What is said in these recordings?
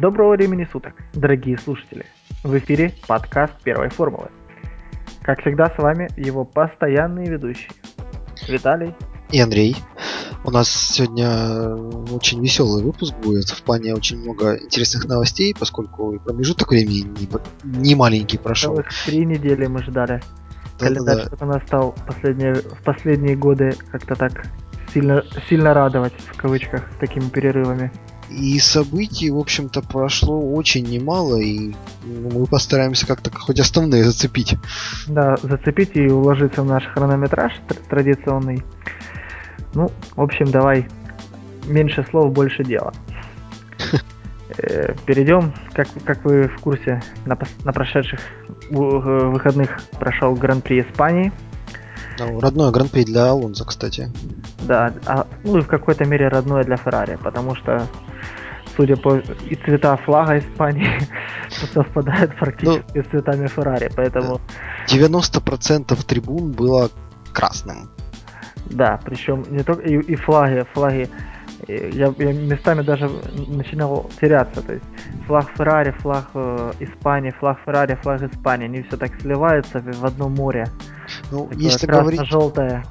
Доброго времени суток, дорогие слушатели! В эфире подкаст первой формулы. Как всегда, с вами его постоянные ведущие Виталий и Андрей. У нас сегодня очень веселый выпуск будет. В плане очень много интересных новостей, поскольку промежуток времени не, не маленький прошел. Целых три недели мы ждали. Да, Календарь да, да. нас стал последние, в последние годы как-то так сильно, сильно радовать, в кавычках, такими перерывами. И событий, в общем-то, прошло очень немало, и мы постараемся как-то хоть основные зацепить. Да, зацепить и уложиться в наш хронометраж традиционный. Ну, в общем, давай меньше слов, больше дела. Э, Перейдем, как, как вы в курсе, на, на прошедших выходных прошел Гран-при Испании. Ну, родное Гран-при для Алонза, кстати. Да, а, ну и в какой-то мере родное для Феррари, потому что, судя по и цвета флага Испании совпадают практически ну, с цветами Феррари, поэтому... 90% трибун было красным. Да, причем не только и, и флаги, флаги. Я, я местами даже начинал теряться. То есть флаг Феррари, флаг э, Испании, флаг Феррари, флаг Испании, они все так сливаются в одно море. Ну, Такое если говорить желтое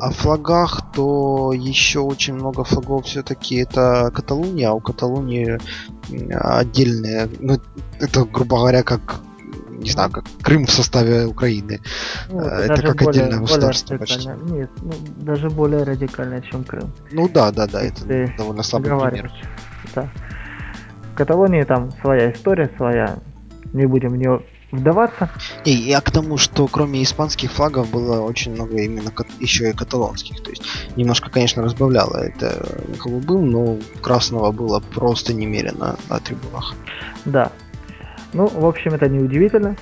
о флагах, то еще очень много флагов все-таки это Каталуния, а у Каталунии отдельные, ну, это, грубо говоря, как не знаю, как Крым в составе Украины. Ну, это, это как более, отдельное государство почти. Нет, ну, даже более радикально, чем Крым. Ну да, да, да, это довольно слабый пример. Да. В Каталонии там своя история, своя. Не будем в нее вдаваться. И я к тому, что кроме испанских флагов было очень много именно еще и каталонских. То есть немножко, конечно, разбавляло это голубым, но красного было просто немерено на трибунах. Да, ну, в общем, это не удивительно.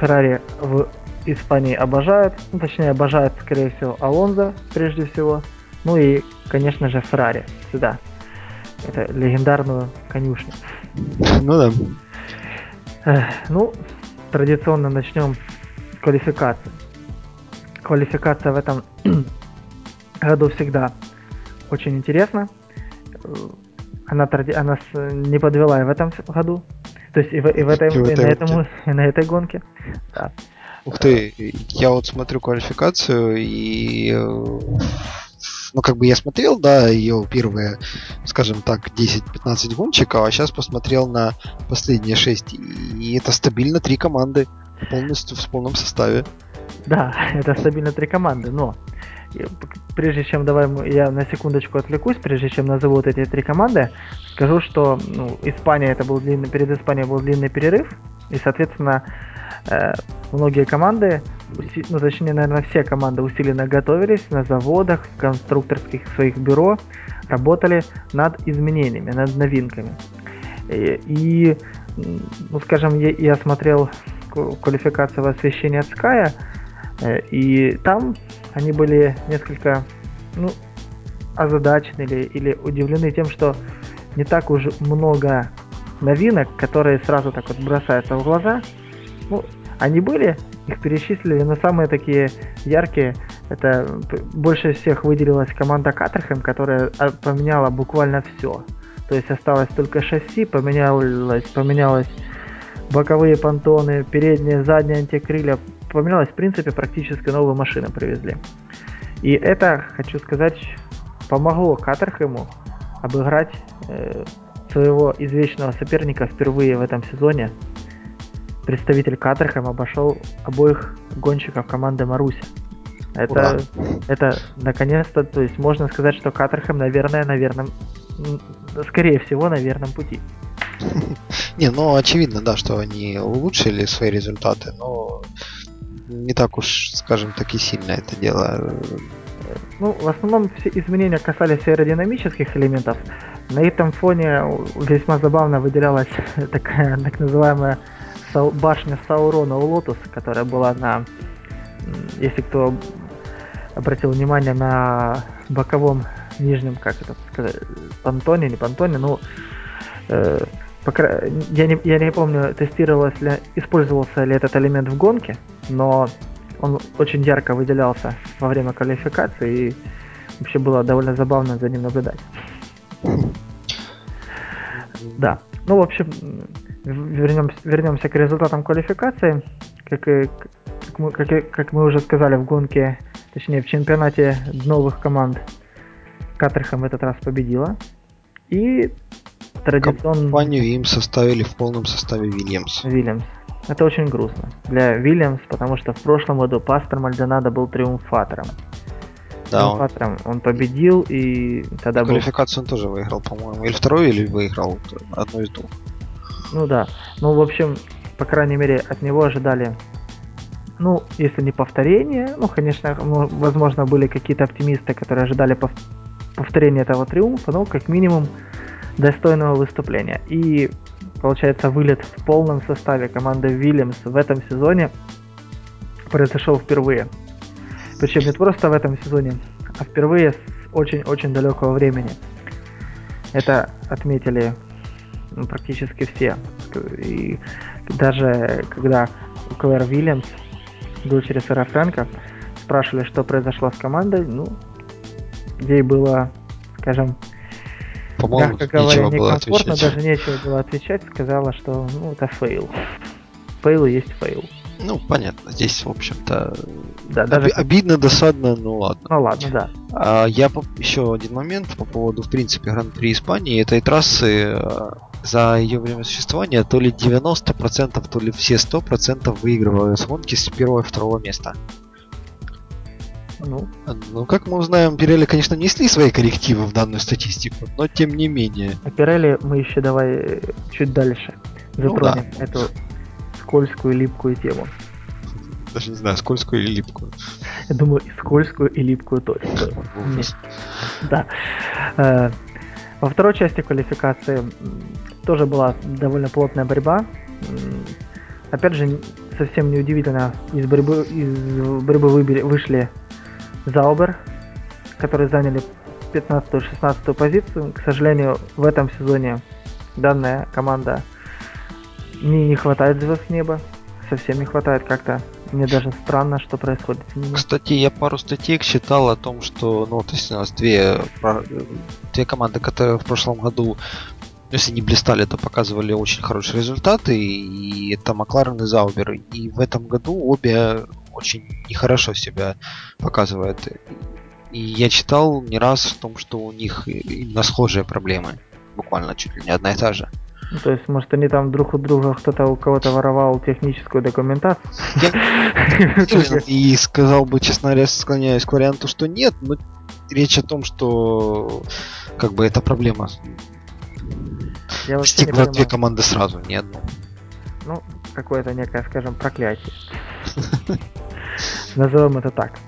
Феррари в Испании обожают, ну, точнее, обожают, скорее всего, Алонзо прежде всего. Ну и, конечно же, Феррари сюда. Это легендарную конюшню. Ну да. Ну, традиционно начнем с квалификации. Квалификация в этом году всегда очень интересна. Она, она не подвела и в этом году. То есть и в, и в, этой, и в и на, этом, и на этой гонке. Да. Ух ты, я вот смотрю квалификацию и э, ну, как бы я смотрел, да, ее первые, скажем так, 10-15 гонщиков, а сейчас посмотрел на последние 6. И это стабильно три команды полностью в полном составе. Да, это стабильно три команды, но прежде чем давай я на секундочку отвлекусь, прежде чем назову вот эти три команды, скажу, что ну, Испания это был длинный, перед Испанией был длинный перерыв, и, соответственно, э, многие команды, ну, точнее, наверное, все команды усиленно готовились на заводах, в конструкторских своих бюро, работали над изменениями, над новинками. И, и ну, скажем, я, я смотрел квалификацию освещения от Sky, э, и там они были несколько, ну, озадачены или, или удивлены тем, что не так уж много новинок, которые сразу так вот бросаются в глаза. Ну, они были, их перечислили, но самые такие яркие, это больше всех выделилась команда Катерхэм, которая а, поменяла буквально все. То есть осталось только шасси, поменялось, поменялось боковые понтоны, передние, задние антикрылья, поменялось в принципе практически новую машину привезли. И это, хочу сказать, помогло Катерхэму обыграть э, своего извечного соперника впервые в этом сезоне. Представитель Катерхэм обошел обоих гонщиков команды Маруси. Это, это наконец-то, то есть можно сказать, что Катерхэм, наверное, на верном, скорее всего, на верном пути. Не, ну очевидно, да, что они улучшили свои результаты, но не так уж, скажем так, и сильно это дело. Ну, в основном все изменения касались аэродинамических элементов. На этом фоне весьма забавно выделялась такая так называемая башня Саурона у Lotus, которая была на, если кто обратил внимание на боковом нижнем, как это сказать, понтоне, не понтоне, ну, э, пока, я, не, я не помню, тестировалось ли, использовался ли этот элемент в гонке, но он очень ярко выделялся во время квалификации и вообще было довольно забавно за ним наблюдать. Да. Ну, в общем, вернемся, вернемся к результатам квалификации. Как, и, как, мы, как, как мы уже сказали в гонке, точнее в чемпионате новых команд, Катерхэм в этот раз победила. И традиционно... Компанию им составили в полном составе Вильямс. Вильямс. Это очень грустно для Вильямс, потому что в прошлом году Пастор Мальдонадо был триумфатором. Да, триумфатором он... он победил, и тогда Квалификацию был... он тоже выиграл, по-моему. Или второй, или выиграл одну из двух. Ну да. Ну, в общем, по крайней мере, от него ожидали ну, если не повторение, ну, конечно, ну, возможно, были какие-то оптимисты, которые ожидали пов- повторения этого триумфа, но как минимум достойного выступления. И получается вылет в полном составе команды Вильямс в этом сезоне произошел впервые. Причем не просто в этом сезоне, а впервые с очень-очень далекого времени. Это отметили ну, практически все. И даже когда Клэр Вильямс, дочери сэра Фрэнка, спрашивали, что произошло с командой, ну, ей было, скажем, по-моему, мягко говоря, некомфортно, даже нечего было отвечать, сказала, что ну, это fail. Fail есть fail. Ну, понятно, здесь, в общем-то, да, даже... обидно, досадно, ну ладно. Ну ладно, да. А, я по... еще один момент по поводу, в принципе, Гран-при Испании. Этой трассы за ее время существования то ли 90%, то ли все 100% выигрывают гонки с первого и второго места. Ну. ну, как мы узнаем, Пирелли, конечно, несли свои коррективы в данную статистику, но тем не менее. А Пирелли мы еще давай э, чуть дальше затронем ну, да. эту скользкую, липкую тему. Даже не знаю, скользкую или липкую. Я думаю, и скользкую, и липкую тоже. Да. Во второй части квалификации тоже была довольно плотная борьба. Опять же, совсем неудивительно, из борьбы, из борьбы вышли Заубер, которые заняли 15-16 позицию. К сожалению, в этом сезоне данная команда не, не хватает звезд неба. Совсем не хватает как-то. Мне даже странно, что происходит. Кстати, я пару статей читал о том, что, ну, то есть у нас две, две команды, которые в прошлом году если не блистали, то показывали очень хорошие результаты, и это Макларен и Заубер. И в этом году обе очень нехорошо себя показывают. И я читал не раз в том, что у них именно схожие проблемы. Буквально чуть ли не одна и та же. Ну, то есть, может, они там друг у друга кто-то у кого-то воровал техническую документацию? И сказал бы, честно говоря, склоняюсь к варианту, что нет, но речь о том, что как бы это проблема я Стигла две команды сразу, не одну. Ну, какое-то некое, скажем, проклятие. Назовем это так.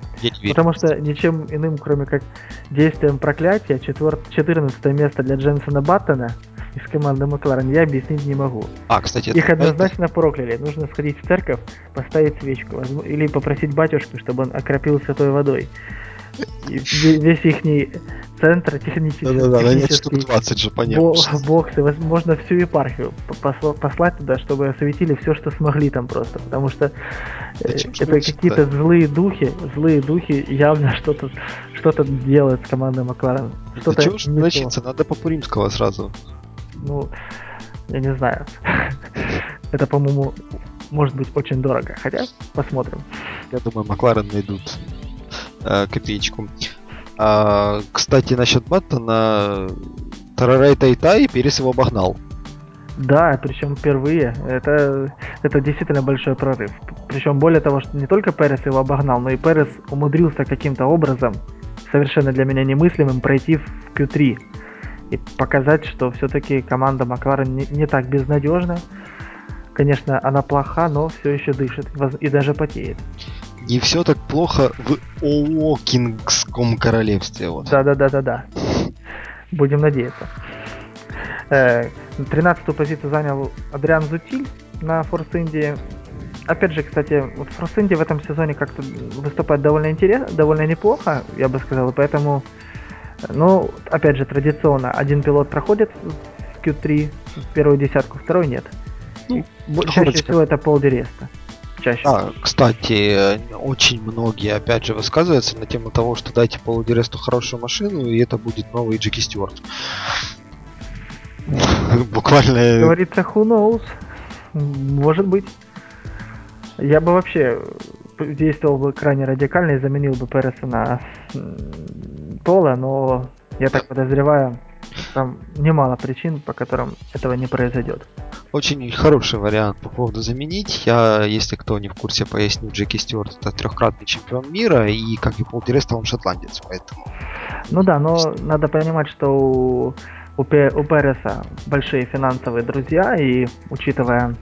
Потому что ничем иным, кроме как действием проклятия, 14 место для Дженсона Баттона из команды Макларен я объяснить не могу. А, кстати, Их однозначно это... прокляли. Нужно сходить в церковь, поставить свечку. Или попросить батюшку, чтобы он окропил святой водой. И весь их центр технический, да, да, да, штук 20 же, понятно. боксы, возможно, всю епархию послать туда, чтобы осветили все, что смогли там просто, потому что э, это какие-то злые духи, злые духи явно что-то что-то делают с командой Макларен. Что-то чего же начаться? Надо по Пуримского сразу. Ну, я не знаю. это, по-моему, может быть очень дорого, хотя посмотрим. Я думаю, Макларен найдут э, копеечку. А, кстати, насчет Баттона, Тарарай Тайтай Перес его обогнал. Да, причем впервые. Это, это действительно большой прорыв. Причем более того, что не только Перес его обогнал, но и Перес умудрился каким-то образом, совершенно для меня немыслимым, пройти в Q3 и показать, что все-таки команда Макларен не, не так безнадежна. Конечно, она плоха, но все еще дышит и даже потеет не все так плохо в Оокингском королевстве. Вот. Да, да, да, да, да. Будем надеяться. Э, тринадцатую позицию занял Адриан Зутиль на Форс Индии. Опять же, кстати, вот Форс Индия в этом сезоне как-то выступает довольно интересно, довольно неплохо, я бы сказал, и поэтому, ну, опять же, традиционно один пилот проходит в Q3, в первую десятку, второй нет. Ну, чаще всего это Пол Диреста чаще. А, кстати, очень многие, опять же, высказываются на тему того, что дайте Полу Диресту хорошую машину, и это будет новый Джеки Стюарт. буквально... Говорится, who knows. Может быть. Я бы вообще действовал бы крайне радикально и заменил бы Переса на Пола, но я так подозреваю, там немало причин, по которым этого не произойдет. Очень хороший вариант по поводу заменить. Я, если кто не в курсе, поясню, Джеки Стюарт это трехкратный чемпион мира, и как и Пол Диреста, он шотландец, поэтому... Ну да, но надо понимать, что у, у, Пе, у Переса большие финансовые друзья, и учитывая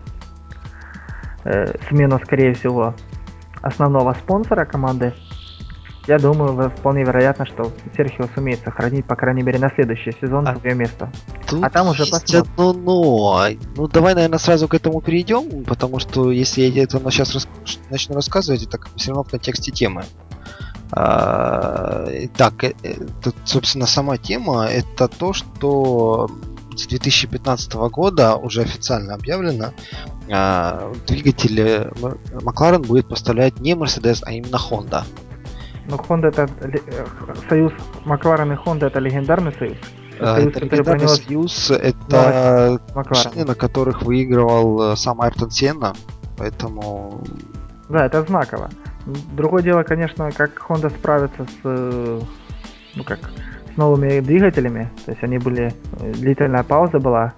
э, смену, скорее всего, основного спонсора команды, я думаю, вполне вероятно, что Серхио сумеет сохранить, по крайней мере, на следующий сезон а свое место. А там уже посмотрим. Одно но. Ну, давай, наверное, сразу к этому перейдем, потому что если я это сейчас рас... начну рассказывать, это все равно в контексте темы. А, так, э, э, тут, собственно, сама тема это то, что с 2015 года уже официально объявлено, а, двигатели Макларен будет поставлять не Mercedes, а именно Honda. Ну, Honda это э, союз Макларен и Honda это легендарный союз. А, союз, это принес... союз, это машины, на которых выигрывал э, сам Айртон Сенна, поэтому... Да, это знаково. Другое дело, конечно, как Honda справится с, э, ну как, с новыми двигателями. То есть они были, длительная пауза была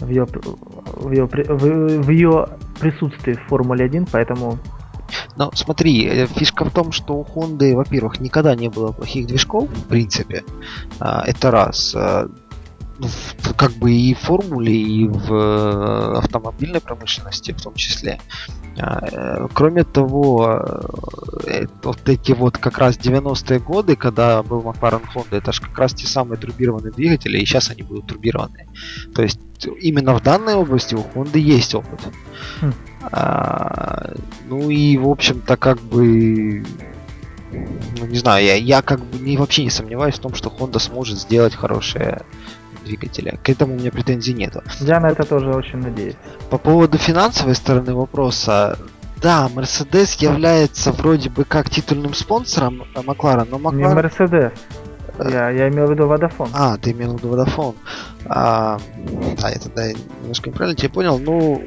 в ее, в ее, в, в ее присутствии в Формуле 1, поэтому но смотри, э, фишка в том, что у Honda, во-первых, никогда не было плохих движков, в принципе. А, это раз. Ну, как бы и в формуле, и в э, автомобильной промышленности в том числе. А, э, кроме того, вот эти вот как раз 90-е годы, когда был McLaren Honda, это же как раз те самые турбированные двигатели, и сейчас они будут турбированные. То есть именно в данной области у Honda есть опыт. Хм. А, ну и, в общем-то, как бы... Ну, не знаю, я, я как бы не, вообще не сомневаюсь в том, что Honda сможет сделать хорошие двигатели. К этому у меня претензий нету. Я на это тоже очень надеюсь. По поводу финансовой стороны вопроса, да, Mercedes является вроде бы как титульным спонсором Маклара, но Макларен... Не Mercedes. Я, я имел в виду Водофон. А, ты имел в виду Водофон. А, да, я тогда немножко неправильно тебя понял. Ну,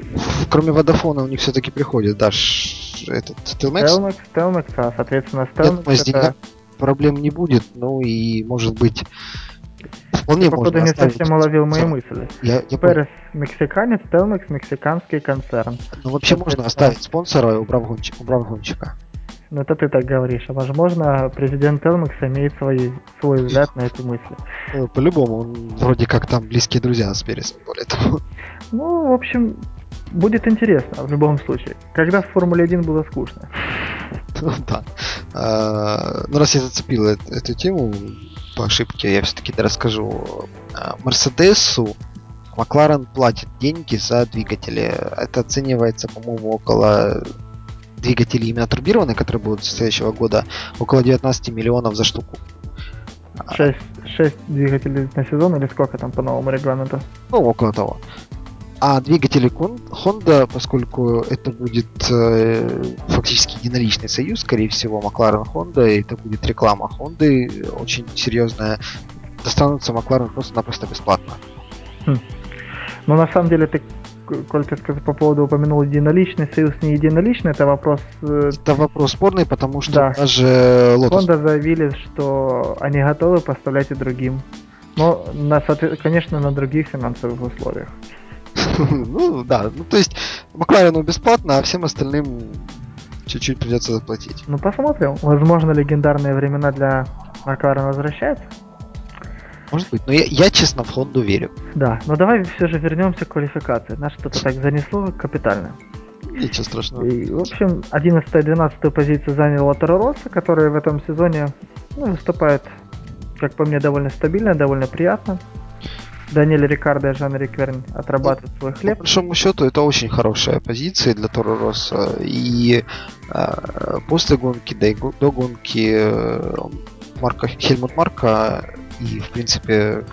кроме Водофона у них все-таки приходит, да, этот Telmex. Telmex, Telmex, а, соответственно, с Нет, это... проблем не будет, ну и может быть Вполне Ты, походу, не совсем уловил мои мысли. Я, я Перес мексиканец, Телмекс мексиканский концерн. Ну вообще можно оставить спонсора, убрав гонщика. Ну это ты так говоришь. А возможно, президент Элмакс имеет свой, свой взгляд на эту мысль. Ну, по-любому, он вроде как там близкие друзья с Пересом, более того. Ну, в общем, будет интересно в любом случае. Когда в Формуле 1 было скучно. Ну да. А, ну раз я зацепил эту тему по ошибке, я все-таки расскажу. А, Мерседесу Макларен платит деньги за двигатели. Это оценивается, по-моему, около двигатели именно турбированные, которые будут с следующего года, около 19 миллионов за штуку. 6, 6 двигателей на сезон или сколько там по новому регламенту? Ну, около того. А двигатели Honda, поскольку это будет э, фактически единоличный союз, скорее всего, McLaren Honda, и это будет реклама Honda очень серьезная, достанутся McLaren просто-напросто бесплатно. Хм. Ну, на самом деле, ты коль ты сказал по поводу упомянул единоличный союз, не единоличный, это вопрос... Э, это вопрос спорный, потому что да. даже Lotus... Honda заявили, что они готовы поставлять и другим. Но, на, конечно, на других финансовых условиях. Ну, да. Ну, то есть, Макларену бесплатно, а всем остальным чуть-чуть придется заплатить. Ну, посмотрим. Возможно, легендарные времена для Макларена возвращаются. Может быть, но я, я честно в Хонду верю. Да, но давай все же вернемся к квалификации. Нас что-то так занесло капитально. Ничего страшного. И, в общем, 11-12 позицию занял Росса, который в этом сезоне ну, выступает, как по мне, довольно стабильно, довольно приятно. Даниэль Рикардо и Жан Рикверн отрабатывают свой хлеб. По большому счету, это очень хорошая позиция для Торо Росса. И э, после гонки, да и до гонки э, Марка, Хельмут Марка и, в принципе,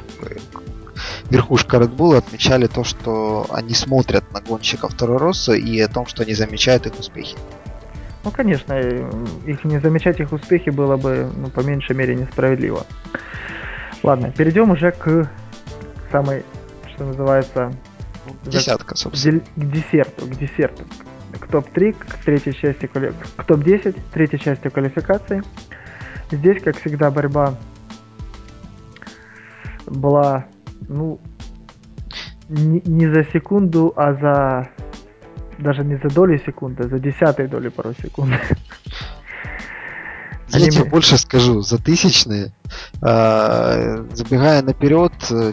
верхушка Red Bull отмечали то, что они смотрят на гонщиков Торо Росса и о том, что они замечают их успехи. Ну, конечно, их не замечать их успехи было бы, ну, по меньшей мере, несправедливо. Ладно, перейдем уже к самой, что называется... Десятка, собственно. К десерту, к десерту. К топ-3, к третьей части, к топ-10, третьей части квалификации. Здесь, как всегда, борьба была, ну, не, не за секунду, а за даже не за доли секунды, а за десятые доли порой секунды. Я тебе больше скажу, за тысячные, забегая наперед, э,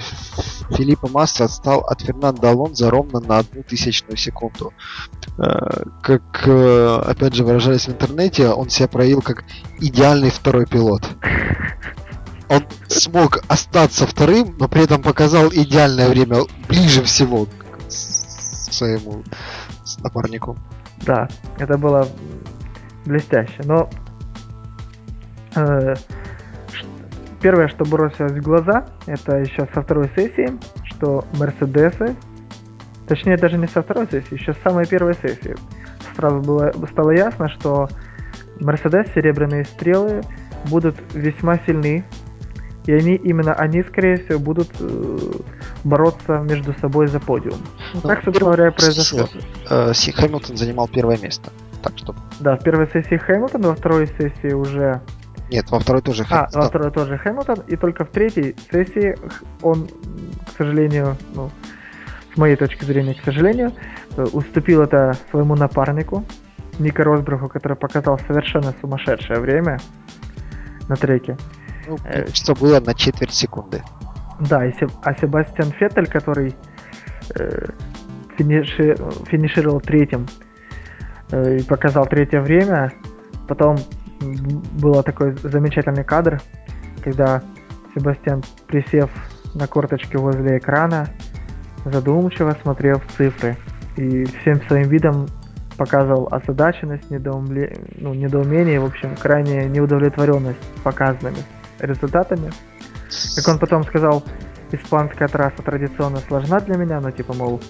Филиппа Масса отстал от Фернандо Алонзо ровно на одну тысячную секунду. Э, как, э, опять же, выражались в интернете, он себя проявил как идеальный второй пилот. Он смог остаться вторым, но при этом показал идеальное время ближе всего к своему напарнику. Да, это было блестяще. Но э, первое, что бросилось в глаза, это еще со второй сессии, что Мерседесы, точнее даже не со второй сессии, еще с самой первой сессии, сразу было, стало ясно, что Мерседес, серебряные стрелы будут весьма сильны и они, именно они, скорее всего, будут э, бороться между собой за подиум. Ну, так, собственно говоря, произошло. Э, Хэмилтон занимал первое место. Так что... Да, в первой сессии Хэмилтон, во второй сессии уже... Нет, во второй тоже Хэмилтон. А, во второй тоже Хэмилтон, и только в третьей сессии он, к сожалению, ну, с моей точки зрения, к сожалению, э, уступил это своему напарнику, Ника Росбруху, который показал совершенно сумасшедшее время на треке. Ну, э, что было на четверть секунды. Да, и Себ... а Себастьян Феттель, который э, финиши... финишировал третьим э, и показал третье время, потом был такой замечательный кадр, когда Себастьян, присев на корточке возле экрана, задумчиво смотрел в цифры и всем своим видом показывал озадаченность, недоумле... ну, недоумение, в общем, крайне неудовлетворенность показанными результатами. Как он потом сказал, испанская трасса традиционно сложна для меня, но типа, мол,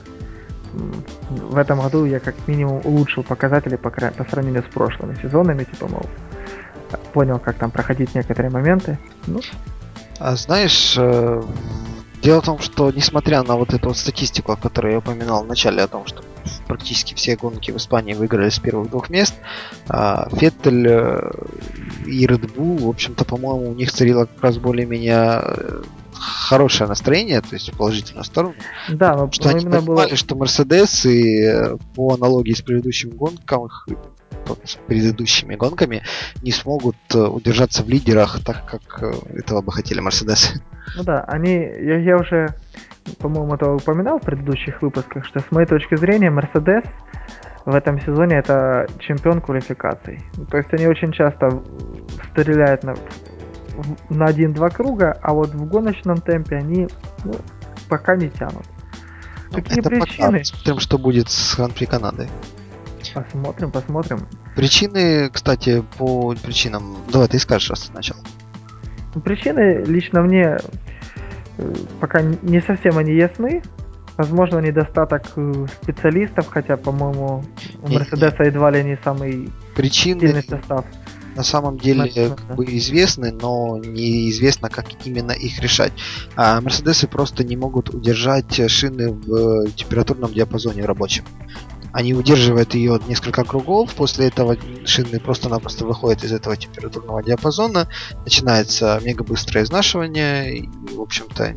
в этом году я как минимум улучшил показатели по, по сравнению с прошлыми сезонами, типа, мол, понял, как там проходить некоторые моменты. Ну. А знаешь, э, дело в том, что несмотря на вот эту вот статистику, о которой я упоминал в начале, о том, что практически все гонки в Испании выиграли с первых двух мест. А Феттель э, и Red Bull, в общем-то, по-моему, у них царило как раз более-менее э, хорошее настроение, то есть в положительную сторону. Да, но что они понимали, было... что Мерседес и по аналогии с предыдущими гонками, с предыдущими гонками не смогут удержаться в лидерах так, как этого бы хотели Мерседесы. Ну да, они, я, я уже по-моему, это упоминал в предыдущих выпусках, что с моей точки зрения Мерседес в этом сезоне это чемпион квалификаций. То есть они очень часто стреляют на, на один-два круга, а вот в гоночном темпе они ну, пока не тянут. Ну, Какие это причины? Пока. Посмотрим, что будет с Гран-при Канады. Посмотрим, посмотрим. Причины, кстати, по причинам... Давай ты скажешь раз сначала. Причины лично мне пока не совсем они ясны. Возможно, недостаток э, специалистов, хотя, по-моему, у Мерседеса едва ли не самый Причины сильный состав. На самом деле как бы известны, но неизвестно, как именно их решать. А Мерседесы просто не могут удержать шины в температурном диапазоне рабочем. Они удерживают ее несколько кругов, после этого шины просто-напросто выходят из этого температурного диапазона, начинается мега быстрое изнашивание, и, в общем-то,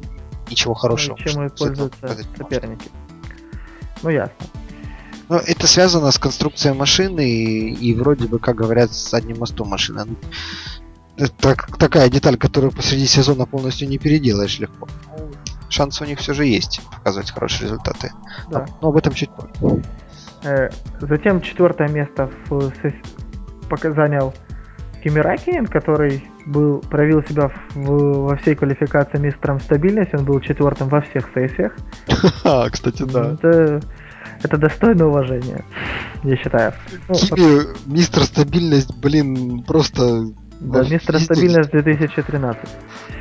ничего хорошего. Ну, чем пользуются соперники. Ну, ясно. Но это связано с конструкцией машины и, и вроде бы, как говорят, с одним мостом машины. Это такая деталь, которую посреди сезона полностью не переделаешь легко. Шансы у них все же есть показывать хорошие результаты. Да. Но об этом чуть позже. Э, затем четвертое место в, пока занял Кими Ракинин, который был, проявил себя в, во всей квалификации мистером стабильности, он был четвертым во всех сессиях. А, кстати, да. Это, это достойно уважения, я считаю. Ну, Кими, мистер стабильность, блин, просто... Да, мистер стабильность 2013.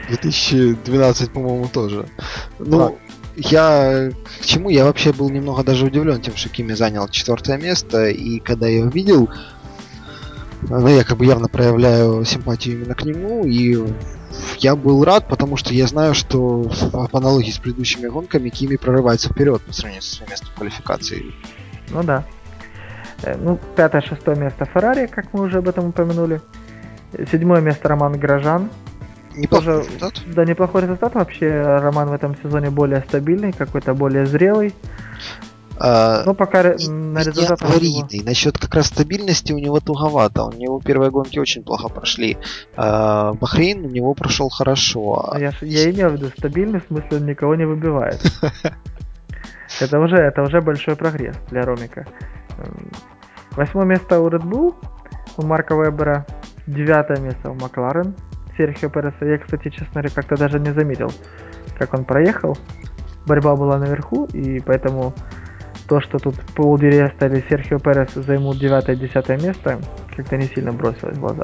2012, по-моему, тоже. Ну, я к чему? Я вообще был немного даже удивлен тем, что Кими занял четвертое место, и когда я увидел, Ну, я как бы явно проявляю симпатию именно к нему, и я был рад, потому что я знаю, что по аналогии с предыдущими гонками Кими прорывается вперед по сравнению со своим местом квалификации. Ну да. Э, ну, пятое-шестое место Феррари, как мы уже об этом упомянули. Седьмое место Роман Грожан. Неплохой Тоже, результат. Да, неплохой результат. Вообще Роман в этом сезоне более стабильный, какой-то более зрелый. А, Но пока и, на результат аварийный. Насчет как раз стабильности у него туговато. У него первые гонки очень плохо прошли. А, Бахрейн у него прошел хорошо. Я, я имею в виду стабильный, в смысле он никого не выбивает. Это уже, это уже большой прогресс для Ромика. Восьмое место у Red Bull, у Марка Вебера. Девятое место у Макларен. Серхио Переса. Я, кстати, честно говоря, как-то даже не заметил, как он проехал. Борьба была наверху, и поэтому то, что тут Пол Диреста или Серхио Перес займут 9-10 место, как-то не сильно бросилось в глаза.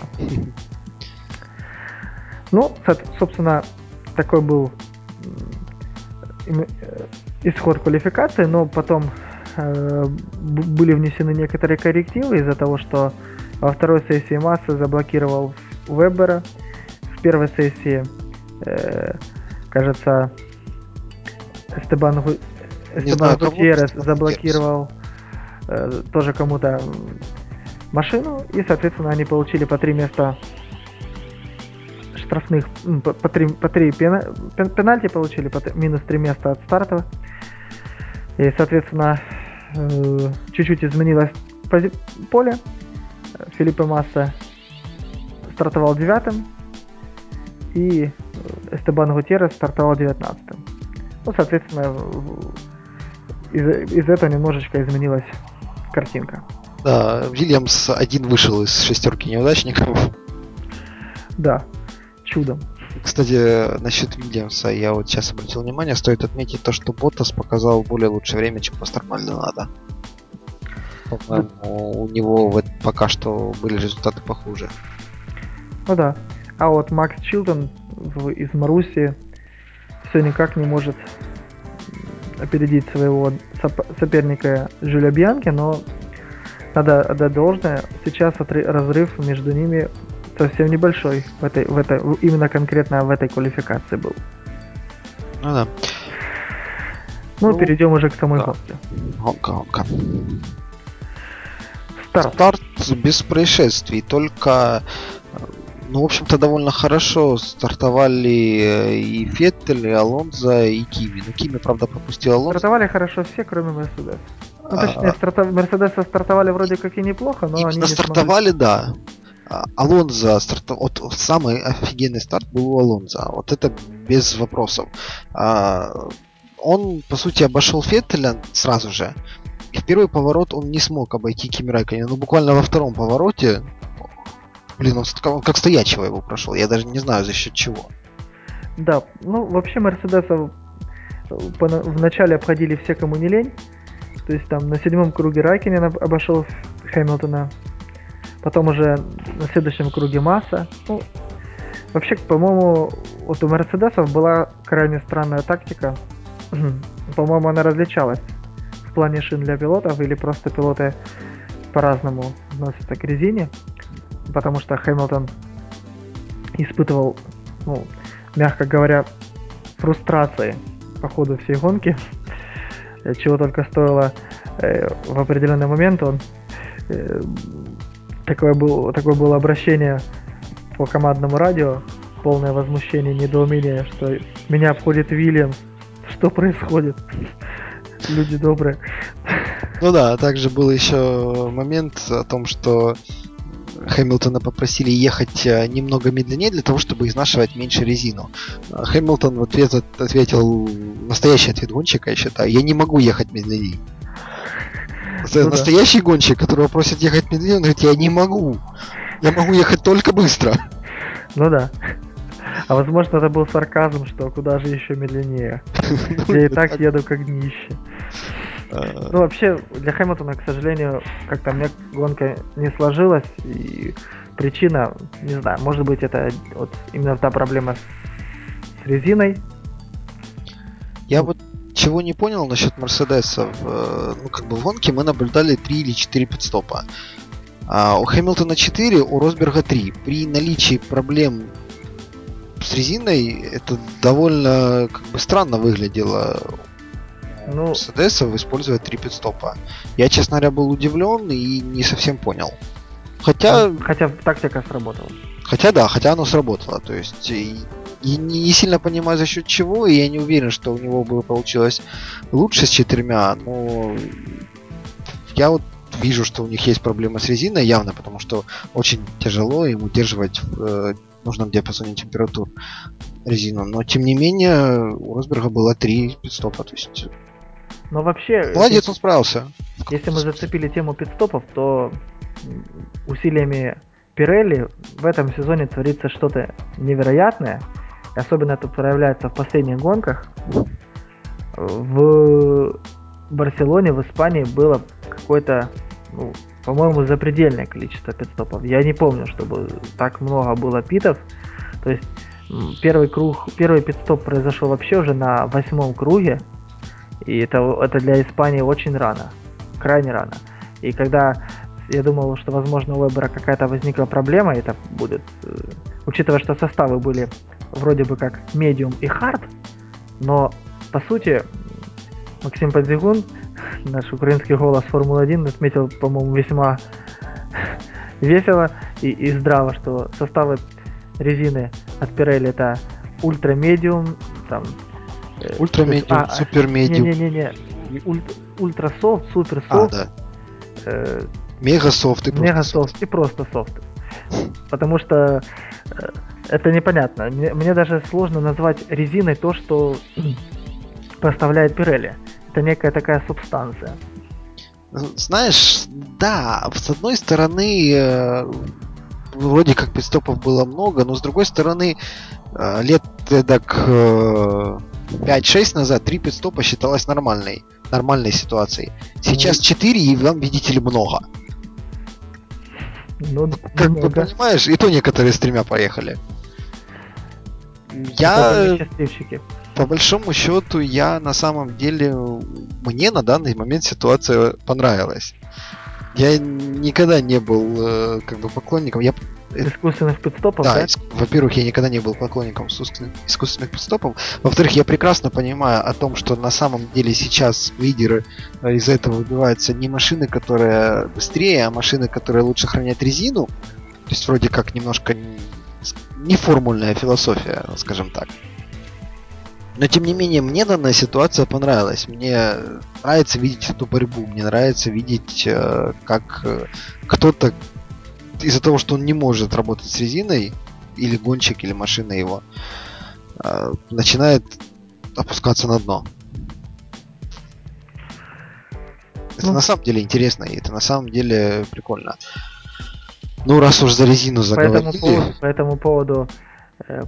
Ну, собственно, такой был э, исход квалификации, но потом э, были внесены некоторые коррективы из-за того, что во второй сессии Масса заблокировал Вебера, первой сессии, э, кажется, Эстебан Эстебан Гутьеррес заблокировал э, тоже кому-то машину, и, соответственно, они получили по три места штрафных, по, по три, по три пена, пен, пенальти получили, по, минус три места от старта. И, соответственно, э, чуть-чуть изменилось поле. Филиппе Масса стартовал девятым, и Эстебан Гутьеррес стартовал девятнадцатым. Ну, соответственно, из, из этого немножечко изменилась картинка. Да, Вильямс один вышел из шестерки неудачников. Да, чудом. Кстати, насчет Вильямса я вот сейчас обратил внимание, стоит отметить то, что Ботас показал более лучшее время, чем Пастор Мальдонадо. По-моему, да. у него вот пока что были результаты похуже. Ну да. А вот Макс Чилтон из Маруси все никак не может опередить своего соперника Жюля Бьянки, но надо отдать должное, сейчас разрыв между ними совсем небольшой в этой, в этой, именно конкретно в этой квалификации был. Ну да. Ну, ну перейдем уже к самой да. гонке. Гонка, гонка. Старт. Старт без происшествий, только ну, в общем-то, довольно хорошо стартовали э, и Феттель, и Алонзо, и Кими. Ну, Кими, правда, пропустил Алонзо. Стартовали хорошо все, кроме Мерседес. Ну, точнее, а... стартов... Мерседеса стартовали вроде как и неплохо, но Именно они не стартовали, смогли... да. А, Алонзо стартовал. Вот самый офигенный старт был у Алонзо. Вот это без вопросов. А, он, по сути, обошел Феттеля сразу же. И в первый поворот он не смог обойти Кими Райконена. Ну, буквально во втором повороте Блин, он, он как стоячего его прошел. Я даже не знаю за счет чего. Да, ну вообще Мерседесов вначале обходили все, кому не лень. То есть там на седьмом круге Райкинен обошел Хэмилтона. Потом уже на следующем круге Масса. Ну, вообще, по-моему, вот у Мерседесов была крайне странная тактика. по-моему, она различалась в плане шин для пилотов или просто пилоты по-разному относятся к резине потому что Хэмилтон испытывал, ну, мягко говоря, фрустрации по ходу всей гонки, чего только стоило э, в определенный момент он э, такое, был, такое было обращение по командному радио, полное возмущение, недоумение, что меня обходит Вильямс, что происходит? Люди добрые. Ну да, также был еще момент о том, что Хэмилтона попросили ехать э, немного медленнее для того, чтобы изнашивать меньше резину. А Хэмилтон в ответ ответил настоящий ответ гонщика, я считаю, я не могу ехать медленнее. Ну, настоящий да. гонщик, которого просят ехать медленнее, он говорит, я не могу. Я могу ехать только быстро. Ну да. А возможно это был сарказм, что куда же еще медленнее. Я и так еду как днище. Ну, вообще, для Хэмилтона, к сожалению, как-то мне гонка не сложилась. И причина, не знаю, может быть, это вот именно та проблема с резиной. Я вот чего не понял насчет Мерседеса. Ну, как бы в гонке мы наблюдали 3 или 4 пидстопа. А у Хэмилтона 4, у Росберга 3. При наличии проблем с резиной это довольно как бы странно выглядело ну, АДС используя 3 пидстопа. Я, честно говоря, был удивлен и не совсем понял. Хотя... Хотя тактика сработала. Хотя да, хотя оно сработало. То есть и, и не сильно понимаю за счет чего, и я не уверен, что у него бы получилось лучше с четырьмя, но я вот вижу, что у них есть проблемы с резиной явно, потому что очень тяжело им удерживать в э, нужном диапазоне температур резину. Но тем не менее у Росберга было три пидстопа, то есть но вообще... Молодец, если, он справился. Если мы зацепили тему пидстопов, то усилиями Пирелли в этом сезоне творится что-то невероятное. Особенно это проявляется в последних гонках. В Барселоне, в Испании было какое-то, ну, по-моему, запредельное количество пидстопов. Я не помню, чтобы так много было питов. То есть первый круг, первый пидстоп произошел вообще уже на восьмом круге. И это, это для Испании очень рано, крайне рано. И когда я думал, что, возможно, у Вебера какая-то возникла проблема, это будет, э, учитывая, что составы были вроде бы как medium и hard, но, по сути, Максим Подзигун, наш украинский голос Формулы-1, отметил, по-моему, весьма весело и, и здраво, что составы резины от Pirelli это ultra medium, там Ultra medium, а, super medium. Не-не-не, ultra soft, super soft. А, да. Э, mega soft и просто Mega soft и просто софт. Потому что э, это непонятно. Мне, мне даже сложно назвать резиной то, что поставляет Пирелли. Это некая такая субстанция. Знаешь, да, с одной стороны, э, вроде как пидстопов было много, но с другой стороны, э, лет так э, 5-6 назад 3 пидстопа считалось нормальной, нормальной ситуацией. Сейчас 4 и вам, видите ли, много. Ну, как бы понимаешь, и то некоторые с тремя поехали. Я... По большому счету, я на самом деле... Мне на данный момент ситуация понравилась. Я никогда не был э, как бы поклонником. Я искусственных подстопов, да? да? Во-первых, я никогда не был поклонником искусственных, искусственных подстопов. Во-вторых, я прекрасно понимаю о том, что на самом деле сейчас лидеры э, из этого выбиваются не машины, которые быстрее, а машины, которые лучше хранят резину. То есть вроде как немножко не формульная философия, скажем так. Но тем не менее, мне данная ситуация понравилась. Мне нравится видеть эту борьбу, мне нравится видеть, э, как э, кто-то из-за того, что он не может работать с резиной, или гонщик, или машина его, э, начинает опускаться на дно. Это ну, на самом деле интересно, и это на самом деле прикольно. Ну, раз уж за резину заговорили... По этому поводу, по этому поводу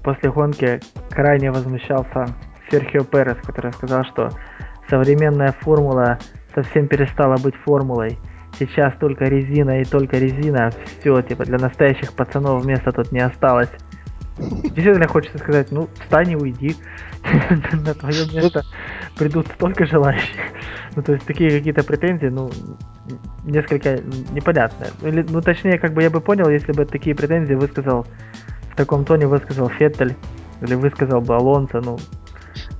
после гонки крайне возмущался Серхио Перес, который сказал, что современная формула совсем перестала быть формулой сейчас только резина и только резина, все, типа, для настоящих пацанов места тут не осталось. Действительно хочется сказать, ну, встань и уйди. На твое место придут столько желающих. Ну, то есть, такие какие-то претензии, ну, несколько непонятные. Или, ну, точнее, как бы я бы понял, если бы такие претензии высказал в таком тоне высказал Феттель, или высказал бы Алонсо, ну.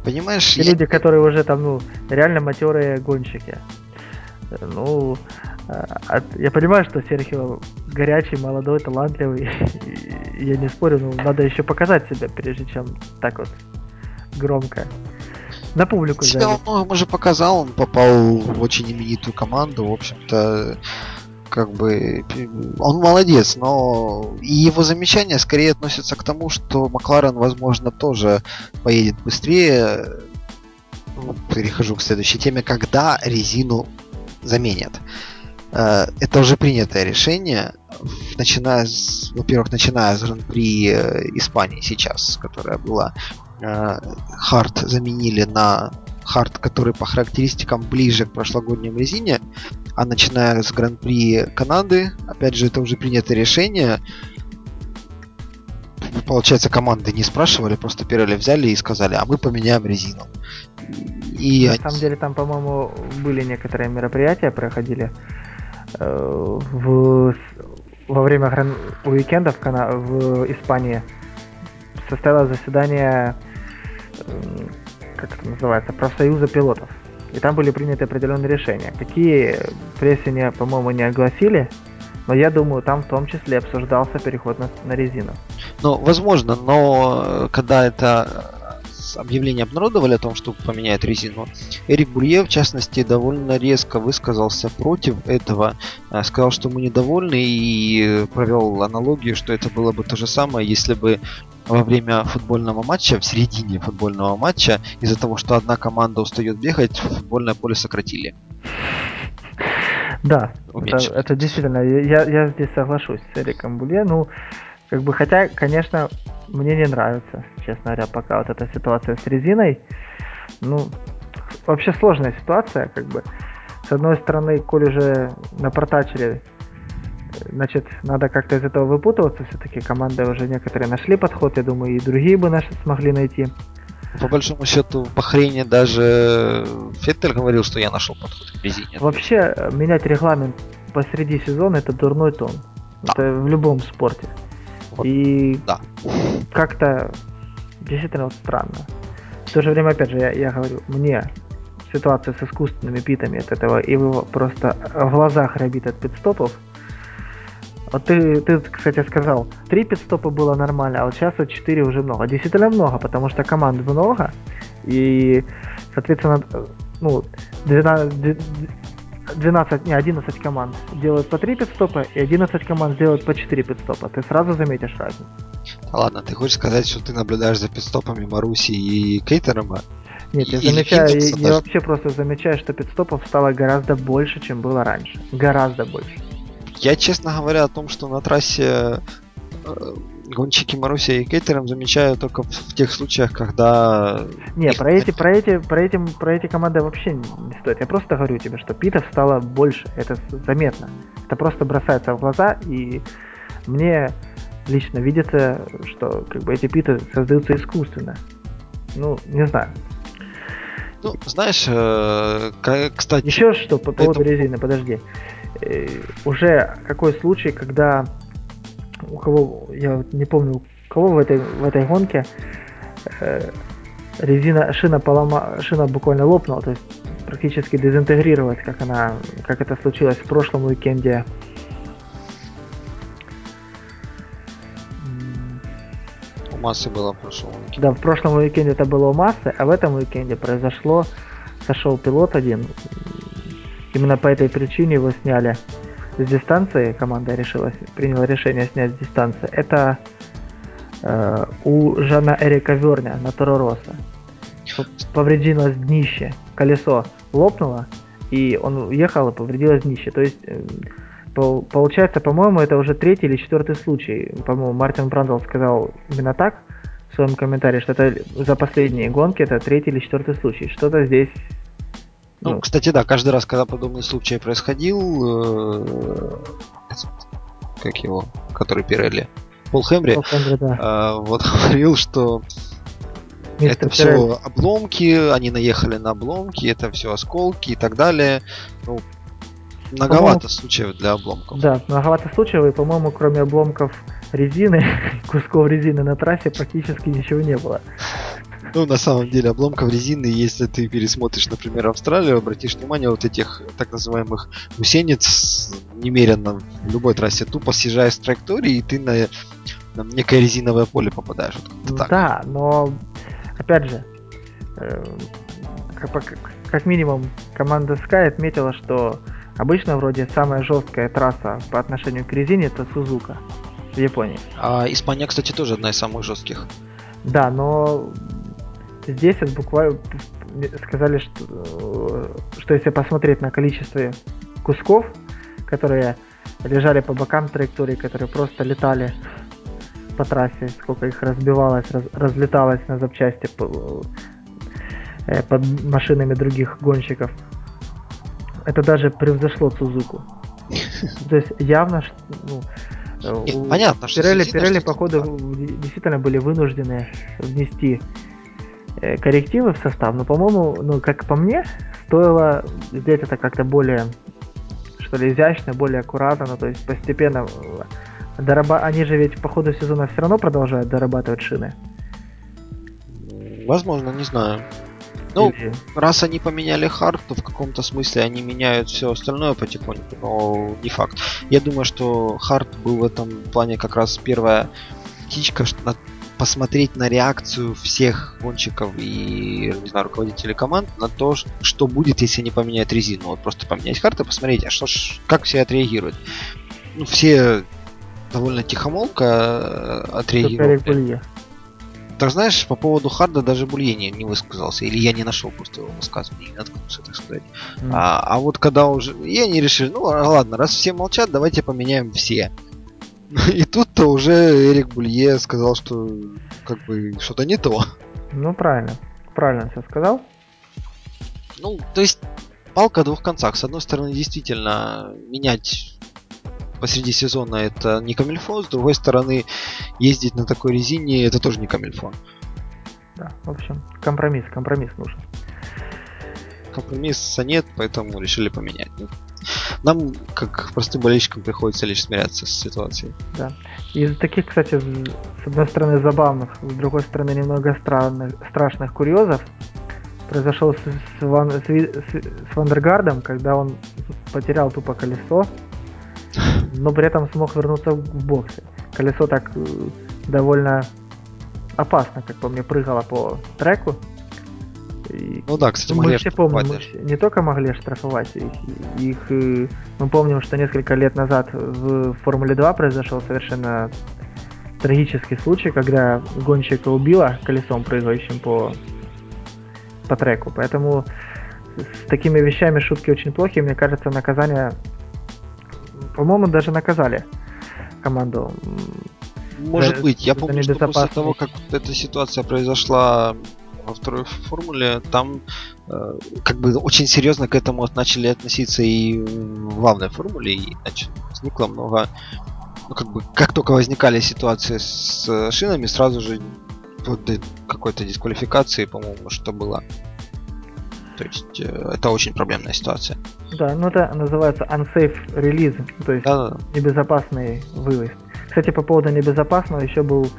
Понимаешь, я... люди, которые уже там, ну, реально матерые гонщики. Ну, а, я понимаю, что Серхио горячий, молодой, талантливый. Я не спорю, но надо еще показать себя, прежде чем так вот громко. На публику. Себя он уже показал, он попал в очень именитую команду. В общем-то, как бы он молодец, но и его замечания скорее относятся к тому, что Макларен, возможно, тоже поедет быстрее. Перехожу к следующей теме, когда резину заменят. Э, это уже принятое решение, начиная с, во-первых, начиная с Гран-при э, Испании сейчас, которая была э, заменили на хард, который по характеристикам ближе к прошлогоднем резине, а начиная с Гран-при Канады, опять же, это уже принятое решение. Получается, команды не спрашивали, просто Пирелли взяли и сказали, а мы поменяем резину. И На самом деле там, по-моему, были некоторые мероприятия, проходили э, в, во время гран... уикенда в, Кана... в Испании состоялось заседание, как это называется, профсоюза пилотов. И там были приняты определенные решения. Какие прессе, не, по-моему, не огласили, но я думаю, там в том числе обсуждался переход на, на резину. Ну, возможно, но э, когда это объявление обнародовали о том, что поменяют резину, Эрик Бурье, в частности, довольно резко высказался против этого. Э, сказал, что мы недовольны и провел аналогию, что это было бы то же самое, если бы во время футбольного матча, в середине футбольного матча, из-за того, что одна команда устает бегать, футбольное поле сократили. Да, это, это действительно, я, я здесь соглашусь с Эриком Буле. Ну, как бы, хотя, конечно, мне не нравится, честно говоря, пока вот эта ситуация с резиной. Ну, вообще сложная ситуация, как бы. С одной стороны, коль уже напортачили, значит, надо как-то из этого выпутываться. Все-таки команды уже некоторые нашли подход, я думаю, и другие бы наши смогли найти. По большому счету, в Бахрейне даже Феттель говорил, что я нашел подход к резине. Вообще, менять регламент посреди сезона это дурной тон. Да. Это в любом спорте. Вот, и да. как-то действительно вот странно. В то же время, опять же, я, я говорю, мне ситуация с искусственными питами от этого, и его просто в глазах рябит от пидстопов. Вот ты, ты, кстати, сказал, три пидстопа было нормально, а вот сейчас вот четыре уже много. Действительно много, потому что команд много, и, соответственно, ну, 12, 12, не, 11 команд делают по 3 пидстопа, и 11 команд делают по 4 пидстопа. Ты сразу заметишь разницу. Ладно, ты хочешь сказать, что ты наблюдаешь за пидстопами Маруси и Кейтерома? Нет, я замечаю, я, я вообще просто замечаю, что пидстопов стало гораздо больше, чем было раньше. Гораздо больше. Я, честно говоря, о том, что на трассе э, гонщики Маруся и Кейтером замечаю только в, тех случаях, когда... Не, про эти, про эти, про эти, про эти команды вообще не стоит. Я просто говорю тебе, что питов стало больше. Это заметно. Это просто бросается в глаза, и мне лично видится, что как бы эти питы создаются искусственно. Ну, не знаю. Ну, знаешь, э, кстати... Еще что по поводу это... резины, подожди. Э, уже какой случай, когда у кого, я не помню, у кого в этой, в этой гонке э, резина, шина полома, шина буквально лопнула, то есть практически дезинтегрировалась, как она, как это случилось в прошлом уикенде. У массы было в прошлом уикенде. Да, в прошлом уикенде это было у массы, а в этом уикенде произошло, сошел пилот один. Именно по этой причине его сняли с дистанции, команда решила, приняла решение снять с дистанции, это э, у Жана Эрика Верня на Торо Повредилось днище, колесо лопнуло, и он уехал и повредилось днище. То есть, э, по, получается, по-моему, это уже третий или четвертый случай. По-моему, Мартин Брандл сказал именно так в своем комментарии, что это за последние гонки это третий или четвертый случай. Что-то здесь ну, ну, кстати, да, каждый раз, когда подобный случай происходил, э, как его, который Пирелли, Пол Хембри, Пол Хембри да. э, вот говорил, что это все обломки, они наехали на обломки, это все осколки и так далее. Ну, многовато случаев для обломков. Да, многовато случаев, и, по-моему, кроме обломков резины, кусков резины на трассе практически ничего не было. Ну, на самом деле, обломков резины, если ты пересмотришь, например, Австралию, обратишь внимание, вот этих так называемых гусениц немерено в любой трассе тупо съезжаешь с траектории, и ты на, на некое резиновое поле попадаешь. Вот так. Да, но, опять же, э, как, как минимум, команда Sky отметила, что обычно вроде самая жесткая трасса по отношению к резине это Сузука в Японии. А Испания, кстати, тоже одна из самых жестких. Да, но Здесь вот буквально сказали, что, что если посмотреть на количество кусков, которые лежали по бокам траектории, которые просто летали по трассе, сколько их разбивалось, раз, разлеталось на запчасти по, э, под машинами других гонщиков. Это даже превзошло Сузуку. То есть явно, ну, Нет, понятно, что Пирелли, Пирелли походу, действительно были вынуждены внести коррективы в состав, но, по-моему, ну, как по мне, стоило сделать это как-то более, что ли, изящно, более аккуратно, ну, то есть постепенно э, дораба... они же ведь по ходу сезона все равно продолжают дорабатывать шины. Возможно, не знаю. Ну, Или... раз они поменяли хард, то в каком-то смысле они меняют все остальное потихоньку, но не факт. Я думаю, что хард был в этом плане как раз первая птичка, что посмотреть на реакцию всех гонщиков и, не знаю, руководителей команд на то, что будет, если они поменяют резину. Вот просто поменять и посмотреть, а что ж, как все отреагируют. Ну, все довольно тихомолко э, отреагировали. Так знаешь, по поводу Харда даже Бульени не высказался. Или я не нашел просто его высказывания, не наткнулся, так сказать. Mm. А, а вот когда уже... И они решили, ну ладно, раз все молчат, давайте поменяем все. И тут-то уже Эрик Булье сказал, что как бы что-то не то. Ну правильно. Правильно все сказал. Ну, то есть палка о двух концах. С одной стороны, действительно, менять посреди сезона это не камильфон, с другой стороны, ездить на такой резине это тоже не камильфон. Да, в общем, компромисс, компромисс нужен. Компромисса нет, поэтому решили поменять. Нам, как простым болельщикам, приходится лишь смиряться с ситуацией. Да. Из таких, кстати, с одной стороны забавных, с другой стороны немного странных, страшных курьезов произошел с, с, Ван, с, с Вандергардом, когда он потерял тупо колесо но при этом смог вернуться в боксе. Колесо так э, довольно опасно, как по мне, прыгало по треку. И ну да, кстати, мы все помним, мы не только могли штрафовать их, их, э, мы помним, что несколько лет назад в Формуле 2 произошел совершенно трагический случай, когда гонщика убило колесом, прыгающим по, по треку. Поэтому с такими вещами шутки очень плохие. Мне кажется, наказание по-моему, даже наказали команду. Может быть. Я помню, что после того, как эта ситуация произошла во второй формуле, там э, как бы очень серьезно к этому начали относиться и в главной формуле, и значит, возникло много ну, как бы, как только возникали ситуации с шинами, сразу же какой-то дисквалификации, по-моему, что было. То есть э, это очень проблемная ситуация. Да, ну это называется unsafe release, то есть да, да. небезопасный вывоз. Кстати, по поводу небезопасного еще был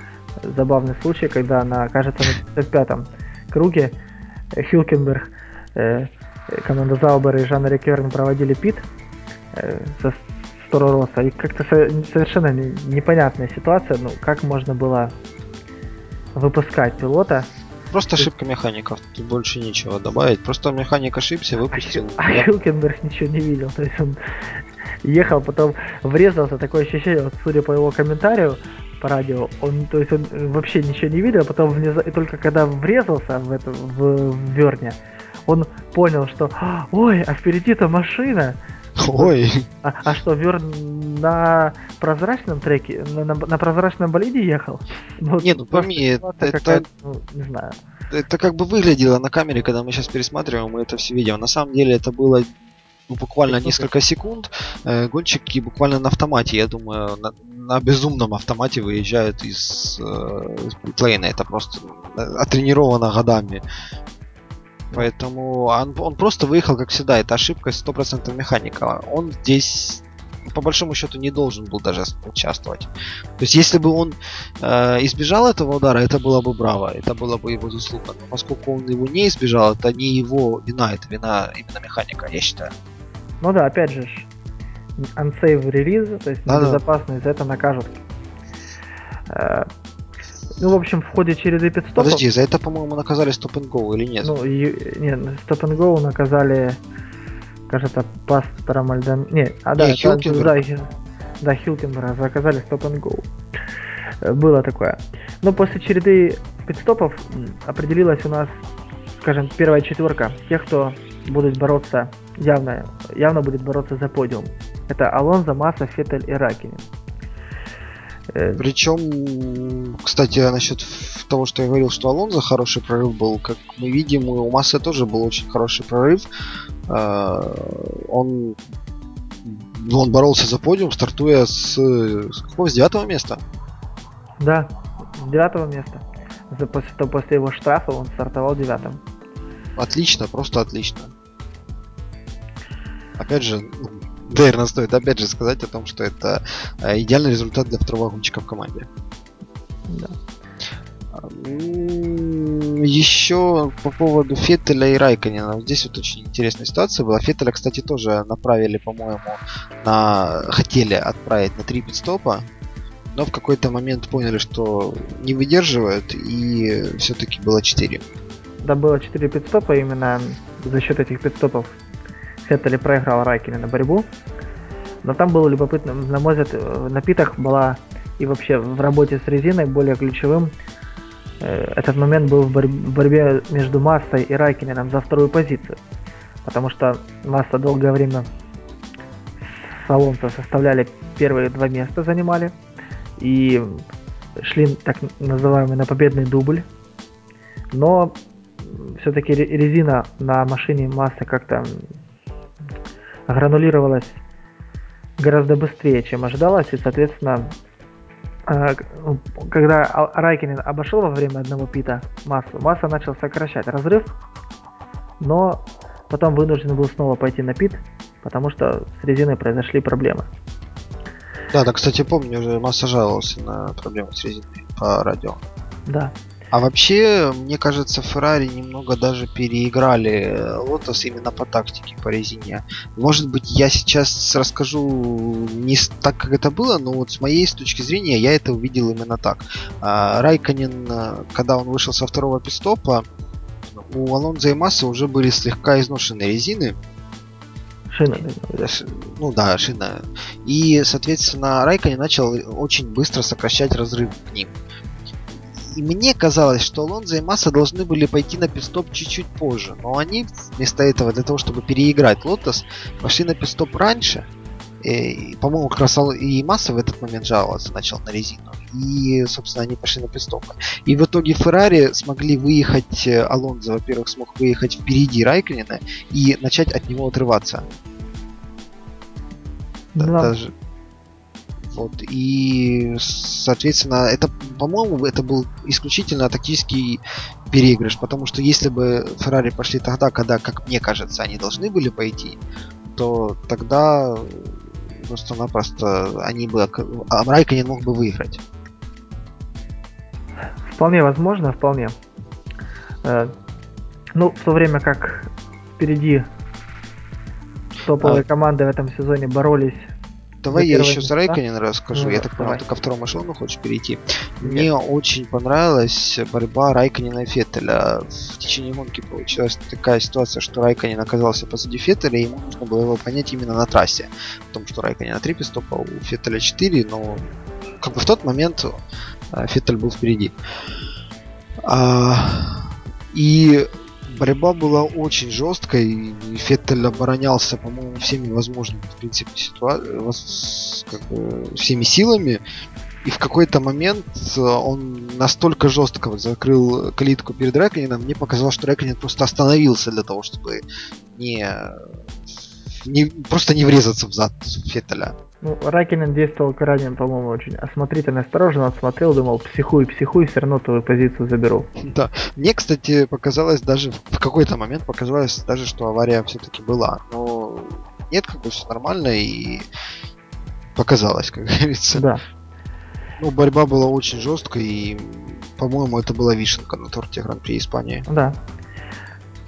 забавный случай, когда на, кажется, на 55-м круге Хилкенберг, э, команда Заубер и Жанна Рекерн проводили пит э, со Сторо Росса. И как-то совершенно непонятная ситуация, ну как можно было выпускать пилота Просто ошибка механиков, тут больше нечего добавить. Просто механик ошибся, выпустил. А, а Хилкенберг ничего не видел, то есть он ехал, потом врезался, такое ощущение, вот, судя по его комментарию по радио, он, то есть он вообще ничего не видел, а потом внезапно, и только когда врезался в это, в, в Верне, он понял, что, ой, а впереди-то машина, Ой. А, а что, Верн на прозрачном треке, на, на, на прозрачном болиде ехал? Ну, Нет, ну пойми, это, это, ну, не знаю. Это как бы выглядело на камере, когда мы сейчас пересматриваем, мы это все видим. На самом деле это было ну, буквально несколько секунд. Э, гонщики буквально на автомате, я думаю, на, на безумном автомате выезжают из, э, из Это просто э, отренировано годами. Поэтому он, он просто выехал, как всегда. Это ошибка 100% механика. Он здесь по большому счету не должен был даже участвовать. То есть если бы он э, избежал этого удара, это было бы браво, это было бы его заслуга. Но поскольку он его не избежал, это не его вина, это вина именно механика, я считаю. Ну да, опять же, unsafe релиз, то есть да, безопасность, за это накажут. Э, ну, в общем, в ходе череды пидстопов... Подожди, за это, по-моему, наказали Stop and Go или нет? Ну, и, нет, Stop and Go наказали, кажется, пастора Мальдан... Не, а да, не, да, да, да, Хилкенбера заказали Stop and Go. Было такое. Но после череды пидстопов определилась у нас, скажем, первая четверка тех, кто будет бороться явно, явно будет бороться за подиум. Это Алонзо, Масса, Феттель и Ракинин. Э, Причем, кстати, насчет того, что я говорил, что Алонзо хороший прорыв был, как мы видим, у Массы тоже был очень хороший прорыв. Э, он, он боролся за подиум, стартуя с, с какого? С девятого места? Да, с девятого места. После, после его штрафа он стартовал девятым. Отлично, просто отлично. Опять же, наверное, стоит опять же сказать о том, что это э, идеальный результат для второго гонщика в команде. Да. Еще по поводу Феттеля и Райконина. Здесь вот очень интересная ситуация была. Феттеля, кстати, тоже направили, по-моему, на... хотели отправить на три пидстопа, но в какой-то момент поняли, что не выдерживают, и все-таки было 4. Да, было 4 пидстопа, именно за счет этих пидстопов Феттель проиграл Райкина на борьбу. Но там было любопытно, на мой взгляд, в напитах была и вообще в работе с резиной более ключевым Э, этот момент был в, борь- в борьбе между Массой и Райкиненом за вторую позицию. Потому что Масса долгое время с Алонсо составляли первые два места, занимали. И шли так называемый на победный дубль. Но все-таки резина на машине Массы как-то гранулировалась гораздо быстрее, чем ожидалось, и, соответственно, а, когда Райкинин обошел во время одного пита массу, масса начал сокращать разрыв, но потом вынужден был снова пойти на пит, потому что с резиной произошли проблемы. Да, да, кстати, помню, уже масса жаловался на проблемы с резиной по радио. Да. А вообще, мне кажется, Феррари немного даже переиграли Лотос именно по тактике, по резине. Может быть, я сейчас расскажу не так, как это было, но вот с моей с точки зрения я это увидел именно так. А, Райконин, когда он вышел со второго пистопа, у Алонза и Масса уже были слегка изношенные резины, Шина. Ну да, шина. И, соответственно, Райконин начал очень быстро сокращать разрыв к ним. И мне казалось, что Алонзо и Масса должны были пойти на пистоп чуть-чуть позже. Но они вместо этого, для того, чтобы переиграть Лотос, пошли на пистоп раньше. И, по-моему, как раз и Масса в этот момент жаловаться начал на резину. И, собственно, они пошли на пистопы. И в итоге Феррари смогли выехать, э, Алонзо, во-первых, смог выехать впереди Райконина и начать от него отрываться. Да. Даже, вот. И, соответственно, это, по-моему, это был исключительно тактический переигрыш, потому что если бы Феррари пошли тогда, когда, как мне кажется, они должны были пойти, то тогда просто-напросто они бы... А Райконен мог бы выиграть. Вполне возможно, вполне. Э, ну, в то время как впереди топовые а... команды в этом сезоне боролись Давай я еще за Райконин расскажу. Ну, я так понимаю, ты ко второму эшелону хочешь перейти. Нет. Мне очень понравилась борьба Райконина и Феттеля. В течение гонки получилась такая ситуация, что Райконин оказался позади Феттеля, и ему нужно было его понять именно на трассе. Потому что Райконин на 3 пистопа, у Феттеля 4, но как бы в тот момент э, Феттель был впереди. А, и борьба была очень жесткой, и Феттель оборонялся, по-моему, всеми возможными, в принципе, ситуа... как бы, всеми силами. И в какой-то момент э, он настолько жестко закрыл калитку перед Рэконином, мне показалось, что Рэконин просто остановился для того, чтобы не, не просто не врезаться в зад Феттеля. Ну, Ракинен действовал крайне, по-моему, очень осмотрительно, осторожно, отсмотрел, думал, психуй, психуй, все равно твою позицию заберу. Да. Мне, кстати, показалось даже, в какой-то момент показалось даже, что авария все-таки была. Но нет, как бы все нормально и показалось, как говорится. Да. Ну, борьба была очень жесткой и, по-моему, это была вишенка на торте Гран-при Испании. Да,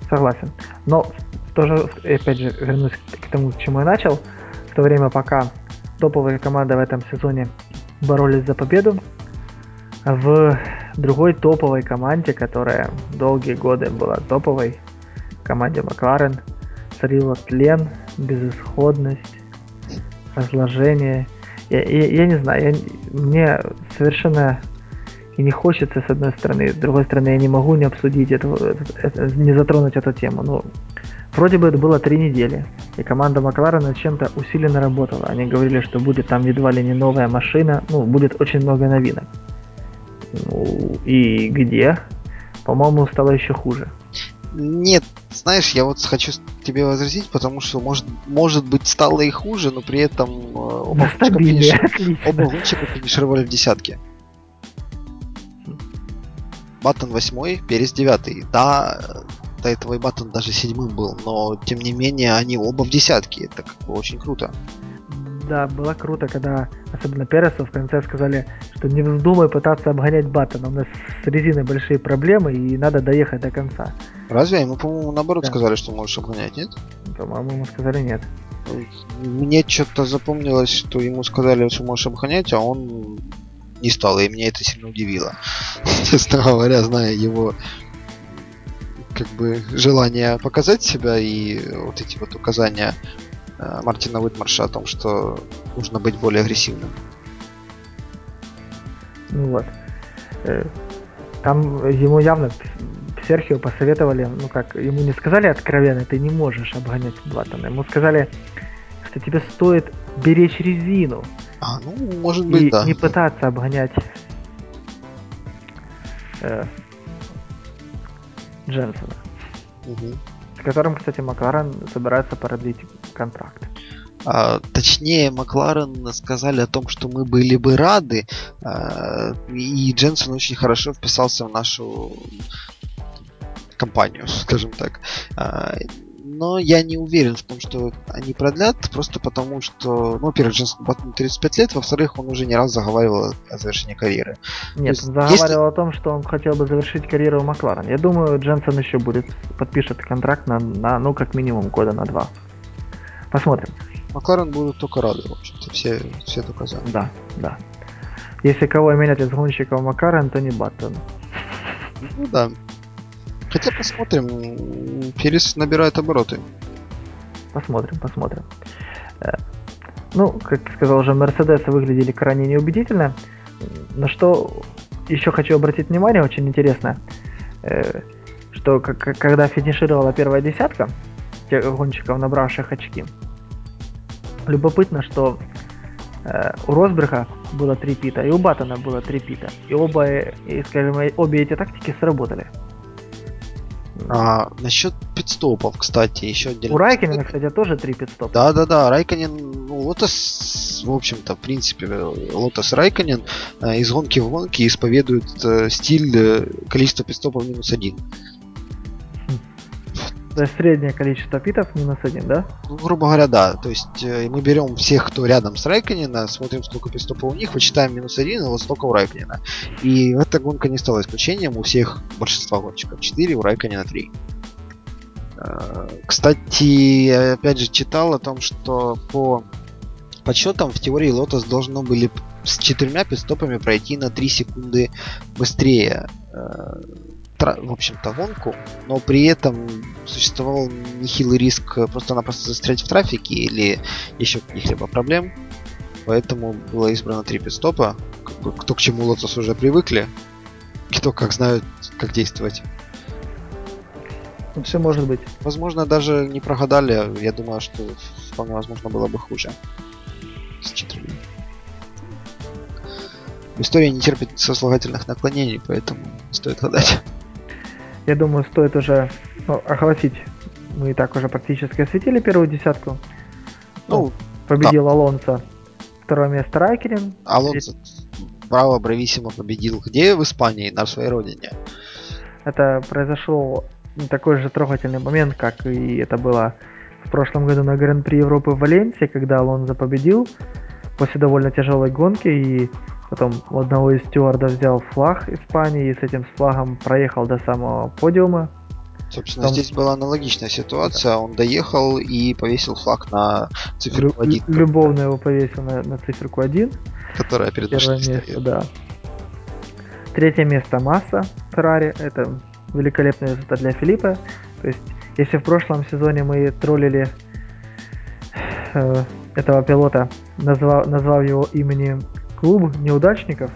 согласен. Но тоже, опять же, вернусь к тому, к чему я начал. В то время, пока топовые команды в этом сезоне боролись за победу. В другой топовой команде, которая долгие годы была топовой, команде Макларен, царила тлен, безысходность, разложение. Я, я, я не знаю, я, мне совершенно и не хочется с одной стороны, с другой стороны я не могу не обсудить эту, это, не затронуть эту тему. Ну, Вроде бы это было три недели, и команда Макларена чем-то усиленно работала. Они говорили, что будет там едва ли не новая машина, ну, будет очень много новинок. Ну, и где? По-моему, стало еще хуже. Нет, знаешь, я вот хочу тебе возразить, потому что может, может быть стало и хуже, но при этом э, оба гонщика, финиш... оба гонщика финишировали в десятке. Баттон восьмой, Перес девятый. Да, этого и Баттон даже седьмым был, но тем не менее они оба в десятке. Это как бы очень круто. Да, было круто, когда особенно Пересу в конце сказали, что не вздумай пытаться обгонять Баттона. У нас с резиной большие проблемы и надо доехать до конца. Разве? Ему, по-моему, наоборот да. сказали, что можешь обгонять, нет? По-моему, ему сказали нет. Мне что-то запомнилось, что ему сказали, что можешь обгонять, а он не стал, и меня это сильно удивило. Честно говоря, зная его как бы желание показать себя и вот эти вот указания э, Мартина Уитмарша о том, что нужно быть более агрессивным. Ну вот. Э, там ему явно Серхио посоветовали, ну как, ему не сказали откровенно, ты не можешь обгонять Блаттона. Ему сказали, что тебе стоит беречь резину. А, ну, может быть, и да. не пытаться обгонять э, Дженсона. Угу. С которым, кстати, Макларен собирается продлить контракт. А, точнее, Макларен сказали о том, что мы были бы рады, а, и Дженсон очень хорошо вписался в нашу компанию, скажем так. Но я не уверен в том, что они продлят, просто потому что, ну, во-первых, Дженсон Баттон 35 лет, во-вторых, он уже не раз заговаривал о завершении карьеры. Нет, есть, он заговаривал если... о том, что он хотел бы завершить карьеру в Макларен. Я думаю, Дженсон еще будет, подпишет контракт на, на ну, как минимум года на два. Посмотрим. Макларен будут только рады, в общем-то, все, все за. Да, да. Если кого менять из гонщиков Макларен, то не Баттон. Ну да, Хотя посмотрим. Перес набирает обороты. Посмотрим, посмотрим. Э, ну, как сказал уже, Мерседесы выглядели крайне неубедительно. На что еще хочу обратить внимание, очень интересно, э, что когда финишировала первая десятка тех гонщиков, набравших очки, любопытно, что э, у Росберга было три пита, и у Баттона было три пита. И оба, и, скажем, обе эти тактики сработали. А, насчет пидстопов, кстати, еще отдельно. У Райкинена, кстати, тоже три пидстопа. Да, да, да. Райкинен, ну, Лотос, в общем-то, в принципе, Лотос Райкинен э, из гонки в гонке исповедует э, стиль э, количества пидстопов минус один. То есть среднее количество питов минус один, да? Ну, грубо говоря, да. То есть э, мы берем всех, кто рядом с Райконина, смотрим, сколько пистопов у них, вычитаем минус один, и вот столько у Райконина. И эта гонка не стала исключением. У всех большинства гонщиков 4, у Райконина 3. Э, кстати, опять же, читал о том, что по подсчетам в теории Лотос должно были с четырьмя пидстопами пройти на 3 секунды быстрее в общем-то, гонку, но при этом существовал нехилый риск просто-напросто застрять в трафике или еще каких-либо проблем. Поэтому было избрано три пидстопа. Кто к чему Лотос уже привыкли, кто как знают, как действовать. Ну, все может быть. Возможно, даже не прогадали. Я думаю, что вполне возможно было бы хуже. С четырьмя. История не терпит сослагательных наклонений, поэтому стоит гадать я думаю, стоит уже ну, огласить. Мы и так уже практически осветили первую десятку. Ну, ну победил да. Алонсо. Второе место Райкерин. Алонсо право Брависсимо победил где в Испании, на своей родине. Это произошел такой же трогательный момент, как и это было в прошлом году на Гран-при Европы в Валенсии, когда Алонсо победил после довольно тяжелой гонки и Потом у одного из стюардов взял флаг Испании и с этим флагом проехал до самого подиума. Собственно, Там... здесь была аналогичная ситуация. Он доехал и повесил флаг на циферку 1. Любовно его повесил на, на циферку 1. Которая перед Первое место, стоит. да. Третье место Масса Феррари. Это великолепный результат для Филиппа. То есть, если в прошлом сезоне мы троллили э, этого пилота, назвав, назвав его именем клуб неудачников,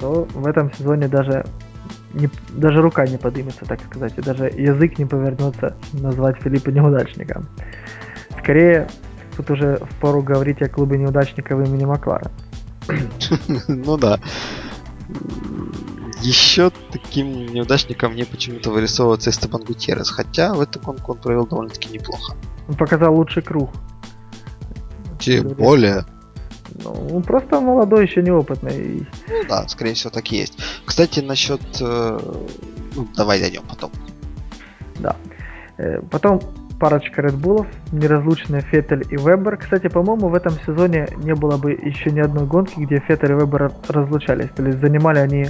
то в этом сезоне даже не, даже рука не подымется, так сказать, и даже язык не повернется назвать Филиппа неудачником. Скорее, тут уже в пору говорить о клубе неудачников имени Маклара. Ну да. Еще таким неудачником мне почему-то вырисовывается Эстебан Гутьеррес, хотя в эту гонку он провел довольно-таки неплохо. Он показал лучший круг. Тем более. Ну, просто молодой, еще неопытный. Ну да, скорее всего, так и есть. Кстати, насчет... Э, ну, давай дойдем потом. Да. Э, потом парочка Bullов, неразлучные Феттель и Вебер. Кстати, по-моему, в этом сезоне не было бы еще ни одной гонки, где Феттель и Вебер разлучались. То есть занимали они,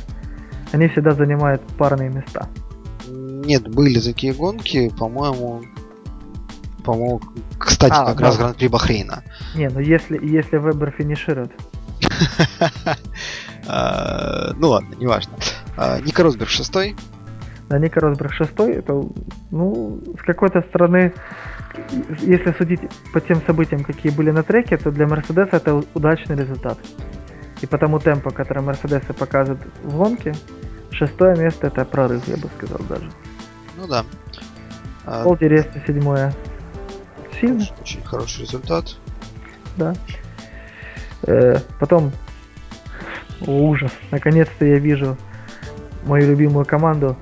они всегда занимают парные места. Нет, были такие гонки, по-моему, по-моему, кстати, а, как да. раз Гран-при Бахрейна. Не, ну если, если Вебер финиширует. А, ну ладно, неважно. А, Ника Росберг шестой. Да, Ника Росберг шестой. Это, ну, с какой-то стороны, если судить по тем событиям, какие были на треке, то для Мерседеса это удачный результат. И по тому темпу, который Мерседесы показывают в гонке, шестое место это прорыв, я бы сказал даже. Ну да. Пол Диреста седьмое сильно. Очень хороший результат. Да. Э, потом, о, ужас, наконец-то я вижу мою любимую команду.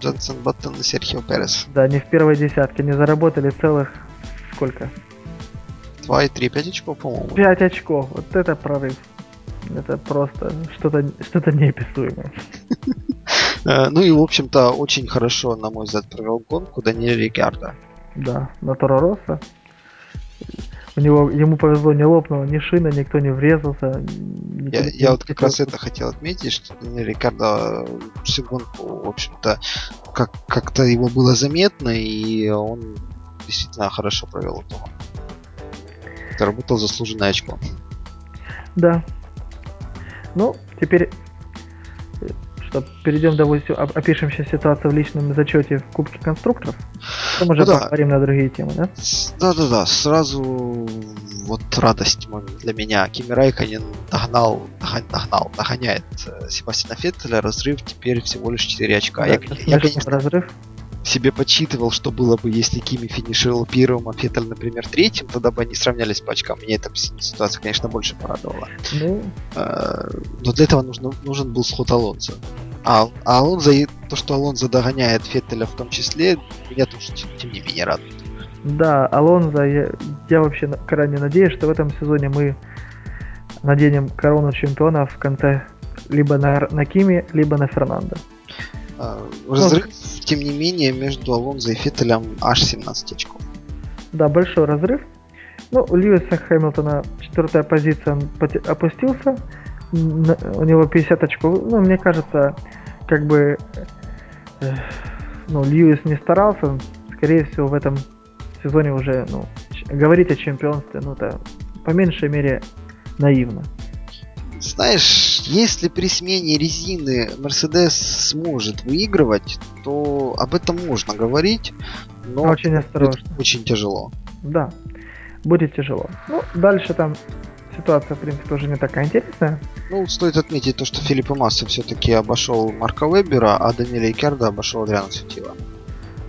Джонсон Баттон и Серхио Перес. Да, не в первой десятке, не заработали целых сколько? 2,3, 5 очков, по-моему. 5 очков, вот это прорыв. Это просто что-то что неописуемое. Э, ну и, в общем-то, очень хорошо, на мой взгляд, провел гонку Даниэль Рикардо. Да, на Торо Росса. У него, ему повезло, не лопнула ни шина, никто не врезался. Никто, я, я вот как раз это хотел отметить, что Рикардо всю гонку, в общем-то, как, как-то его было заметно, и он действительно хорошо провел эту гонку. Заработал заслуженное очко. Да. Ну, теперь что перейдем, допустим, опишем сейчас ситуацию в личном зачете в Кубке конструкторов. Потом уже ну, да. поговорим на другие темы, да? Да-да-да, сразу вот радость для меня. Кими Райконен догнал, догнал, догоняет э, Себастьяна Феттеля, разрыв теперь всего лишь 4 очка. Да, я, я, конечно, разрыв себе подсчитывал, что было бы, если Кими финишировал первым, а Феттель, например, третьим, тогда бы они сравнялись по очкам. Меня эта ситуация, конечно, больше порадовала. Ну... Э, но для этого нужно, нужен был сход Алонзо. А, а Алонзо, то, что Алонзо догоняет Феттеля в том числе, меня тоже, тем не менее, радует. Да, Алонзо, я, я вообще крайне надеюсь, что в этом сезоне мы наденем корону чемпиона в конце либо на, на Кими, либо на Фернандо. А, разрыв, ну, тем не менее, между Алонзо и Феттелем аж 17 очков. Да, большой разрыв. Ну, у Льюиса Хэмилтона четвертая позиция, он опустился. У него 50 очков. Ну, мне кажется, как бы э, ну, Льюис не старался. Скорее всего, в этом сезоне уже ну, говорить о чемпионстве, ну, это по меньшей мере наивно. Знаешь, если при смене резины Mercedes сможет выигрывать, то об этом можно говорить, но очень осторожно. Будет очень тяжело. Да, будет тяжело. Ну, дальше там ситуация, в принципе, уже не такая интересная. Ну, стоит отметить то, что Филипп Масса все-таки обошел Марка Вебера, а Даниэля Икерда обошел Адриана Сутила.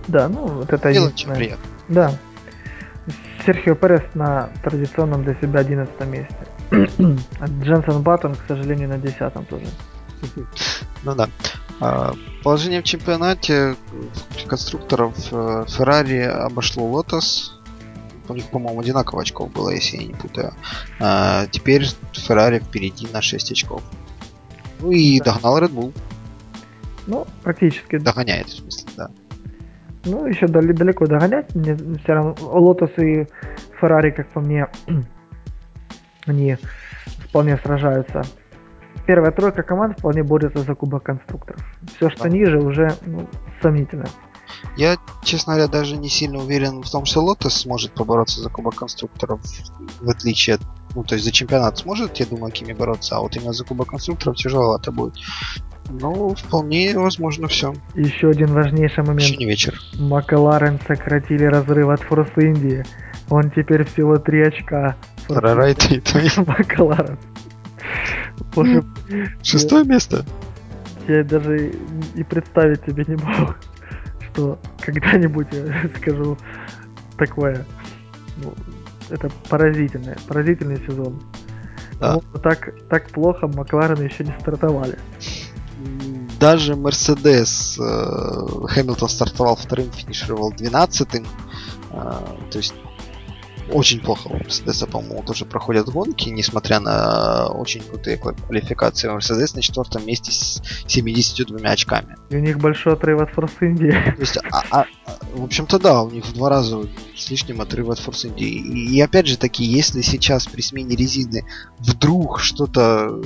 Да, ну, вот это Дело очень приятно. Да. Серхио Перес на традиционном для себя 11 месте. Дженсен Баттон, к сожалению, на десятом тоже. Ну да. А, положение в чемпионате конструкторов э, Феррари обошло Лотос. У них, по-моему, одинаково очков было, если я не путаю. А, теперь Феррари впереди на 6 очков. Ну и да. догнал Red Bull. Ну, практически. Догоняет, в смысле, да. Ну, еще далеко догонять. Мне все равно Лотос и Феррари, как по мне, они вполне сражаются. Первая тройка команд вполне борется за Кубок конструкторов. Все, что да. ниже, уже ну, сомнительно. Я, честно говоря, даже не сильно уверен в том, что Лотос сможет побороться за Кубок конструкторов, в отличие от ну, то есть за чемпионат сможет, я думаю, Кими бороться, а вот именно за Кубок конструкторов тяжеловато будет. Ну, вполне возможно все. Еще один важнейший момент. Еще не вечер. Макларен сократили разрыв от Форс Индии. Он теперь всего 3 очка. И твои. Макларен. Шестое место. Я даже и представить себе не мог, что когда-нибудь я скажу такое. Ну, это поразительное, поразительный сезон. Да. так, так плохо Макларен еще не стартовали. Даже Мерседес э, Хэмилтон стартовал вторым, финишировал двенадцатым. Э, то есть очень плохо у Мерседеса, по-моему, тоже проходят гонки, несмотря на очень крутые квалификации. Мерседес на четвертом месте с 72 очками. И у них большой отрыв от Форс Индии. То есть, а, а, в общем-то, да, у них в два раза с лишним отрыв от Форс Индии. И, и опять же таки, если сейчас при смене резины вдруг что-то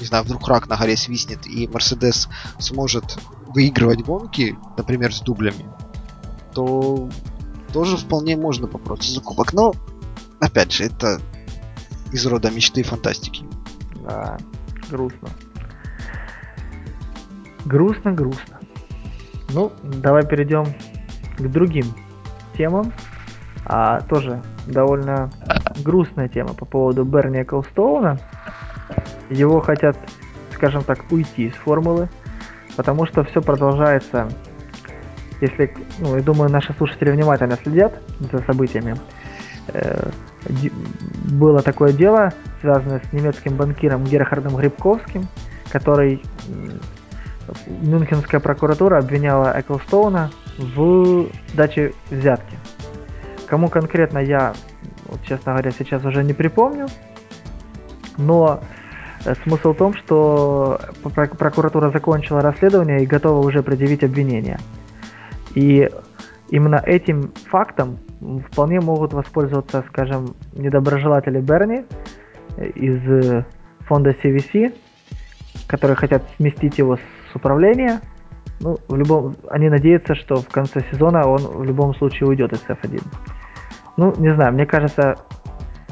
не знаю, вдруг рак на горе свистнет, и Мерседес сможет выигрывать гонки, например, с дублями, то тоже вполне можно попробовать за кубок. Но, опять же, это из рода мечты и фантастики. Да, грустно. Грустно, грустно. Ну, давай перейдем к другим темам. А тоже довольно грустная тема по поводу Берни Эклстоуна. Его хотят, скажем так, уйти из формулы, потому что все продолжается если, ну, я думаю, наши слушатели внимательно следят за событиями, э, было такое дело, связанное с немецким банкиром Герхардом Грибковским, который Мюнхенская прокуратура обвиняла Эклстоуна в даче взятки. Кому конкретно я, вот, честно говоря, сейчас уже не припомню, но э, смысл в том, что прокуратура закончила расследование и готова уже предъявить обвинение. И именно этим фактом вполне могут воспользоваться, скажем, недоброжелатели Берни из фонда CVC, которые хотят сместить его с управления. Ну, в любом, они надеются, что в конце сезона он в любом случае уйдет из F1. Ну, не знаю, мне кажется,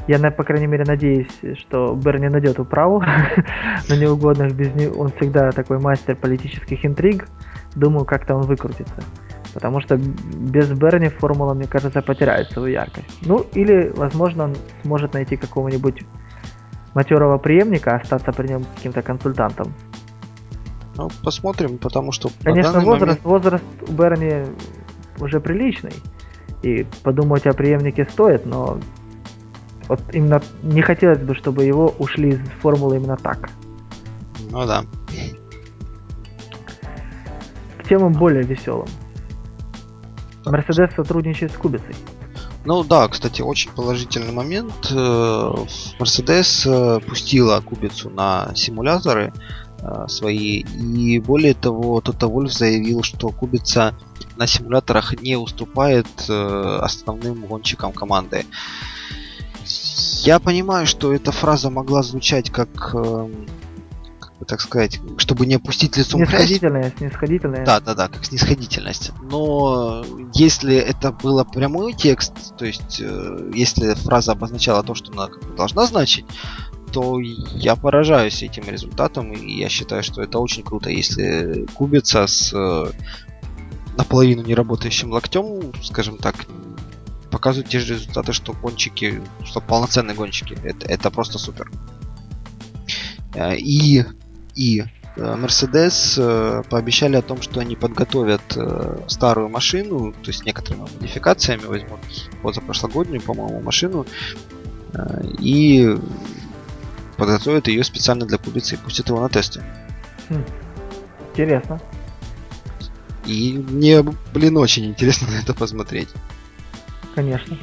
я, по крайней мере, надеюсь, что Берни найдет управу на неугодных. Без него он всегда такой мастер политических интриг. Думаю, как-то он выкрутится. Потому что без Берни формула, мне кажется, потеряет свою яркость. Ну, или, возможно, он сможет найти какого-нибудь матерого преемника, остаться при нем каким-то консультантом. Ну, посмотрим, потому что... Конечно, возраст, момент... возраст у Берни уже приличный. И подумать о преемнике стоит, но вот именно не хотелось бы, чтобы его ушли из формулы именно так. Ну да. К темам более веселым. Мерседес сотрудничает с Кубицей. Ну да, кстати, очень положительный момент. Мерседес э, пустила Кубицу на симуляторы э, свои. И более того, Тота Вольф заявил, что Кубица на симуляторах не уступает э, основным гонщикам команды. Я понимаю, что эта фраза могла звучать как эм, так сказать, чтобы не опустить лицом снисходительность, грязь. Снисходительность, Да, да, да, как снисходительность. Но если это был прямой текст, то есть э, если фраза обозначала то, что она должна значить, то я поражаюсь этим результатом, и я считаю, что это очень круто, если кубица с э, наполовину неработающим локтем, скажем так, показывают те же результаты, что гонщики, что полноценные гонщики. Это, это просто супер. Э, и и э, Mercedes э, пообещали о том, что они подготовят э, старую машину, то есть некоторыми модификациями возьмут позапрошлогоднюю, по-моему, машину и подготовят ее специально для кубицы и пустят его на тесты. Хм. Интересно. И мне, блин, очень интересно на это посмотреть. Конечно.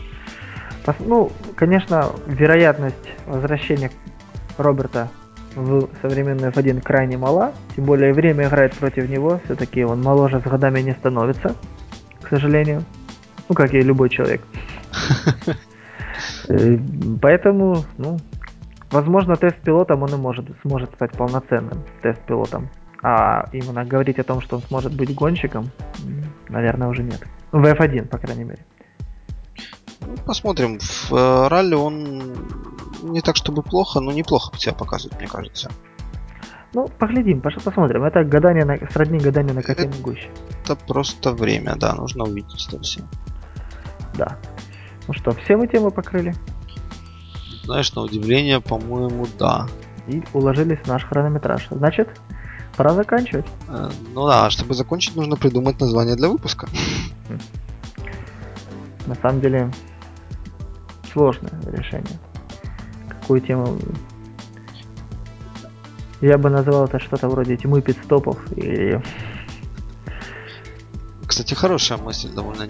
Ну, конечно, вероятность возвращения Роберта в современной F1 крайне мала, тем более время играет против него, все-таки он моложе с годами не становится, к сожалению. Ну, как и любой человек. Э, поэтому, ну, возможно, тест-пилотом он и может, сможет стать полноценным тест-пилотом. А именно говорить о том, что он сможет быть гонщиком, наверное, уже нет. В F1, по крайней мере. Ну, посмотрим. В э, ралли он не так чтобы плохо, но неплохо себя показывает, мне кажется. Ну, поглядим, посмотрим. Это гадание на, сродни гаданию на кофейной гуще. Это просто время, да, нужно увидеть это все. Да. Ну что, все мы темы покрыли? Знаешь, на удивление, по-моему, да. И уложились в наш хронометраж. Значит, пора заканчивать. Э, ну да, чтобы закончить, нужно придумать название для выпуска. На самом деле, сложное решение. Какую тему... Я бы назвал это что-то вроде тьмы пидстопов или... Кстати, хорошая мысль, довольно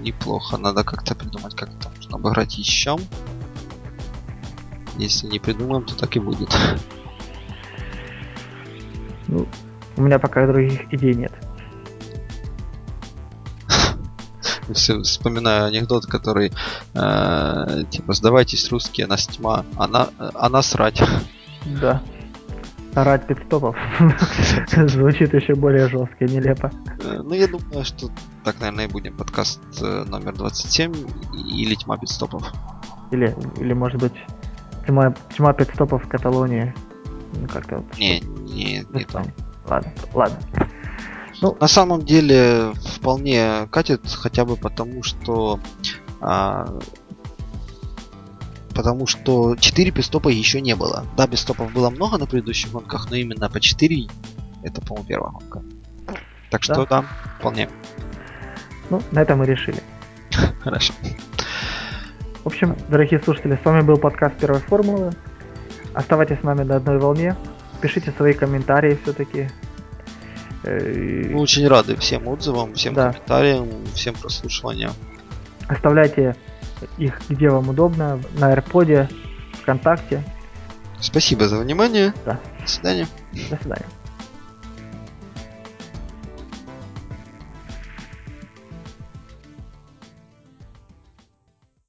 неплохо. Надо как-то придумать, как это можно обыграть еще. Если не придумаем, то так и будет. Ну, у меня пока других идей нет. Вспоминаю анекдот, который э, типа сдавайтесь русские, нас тьма, она, она срать. Да. Орать пидстопов звучит еще более жестко и нелепо. Э, ну, я думаю, что так, наверное, и будем. Подкаст э, номер 27 или тьма пидстопов. Или, или может быть, тьма, тьма пидстопов в Каталонии. Ну, как-то вот. Не, не, не там. Ладно, ладно. Ну, на самом деле, вполне катит, хотя бы потому, что а, потому что 4 пистопа еще не было. Да, пистопов было много на предыдущих гонках, но именно по 4 это, по-моему, первая гонка. Так что да, да вполне. Ну, на этом мы решили. Хорошо. В общем, дорогие слушатели, с вами был подкаст Первой Формулы. Оставайтесь с нами на одной волне. Пишите свои комментарии все-таки. Э, мы очень рады всем отзывам, всем да. комментариям, всем прослушиваниям. Оставляйте их где вам удобно, на AirPod, ВКонтакте. Спасибо за внимание. Да. До свидания. До свидания.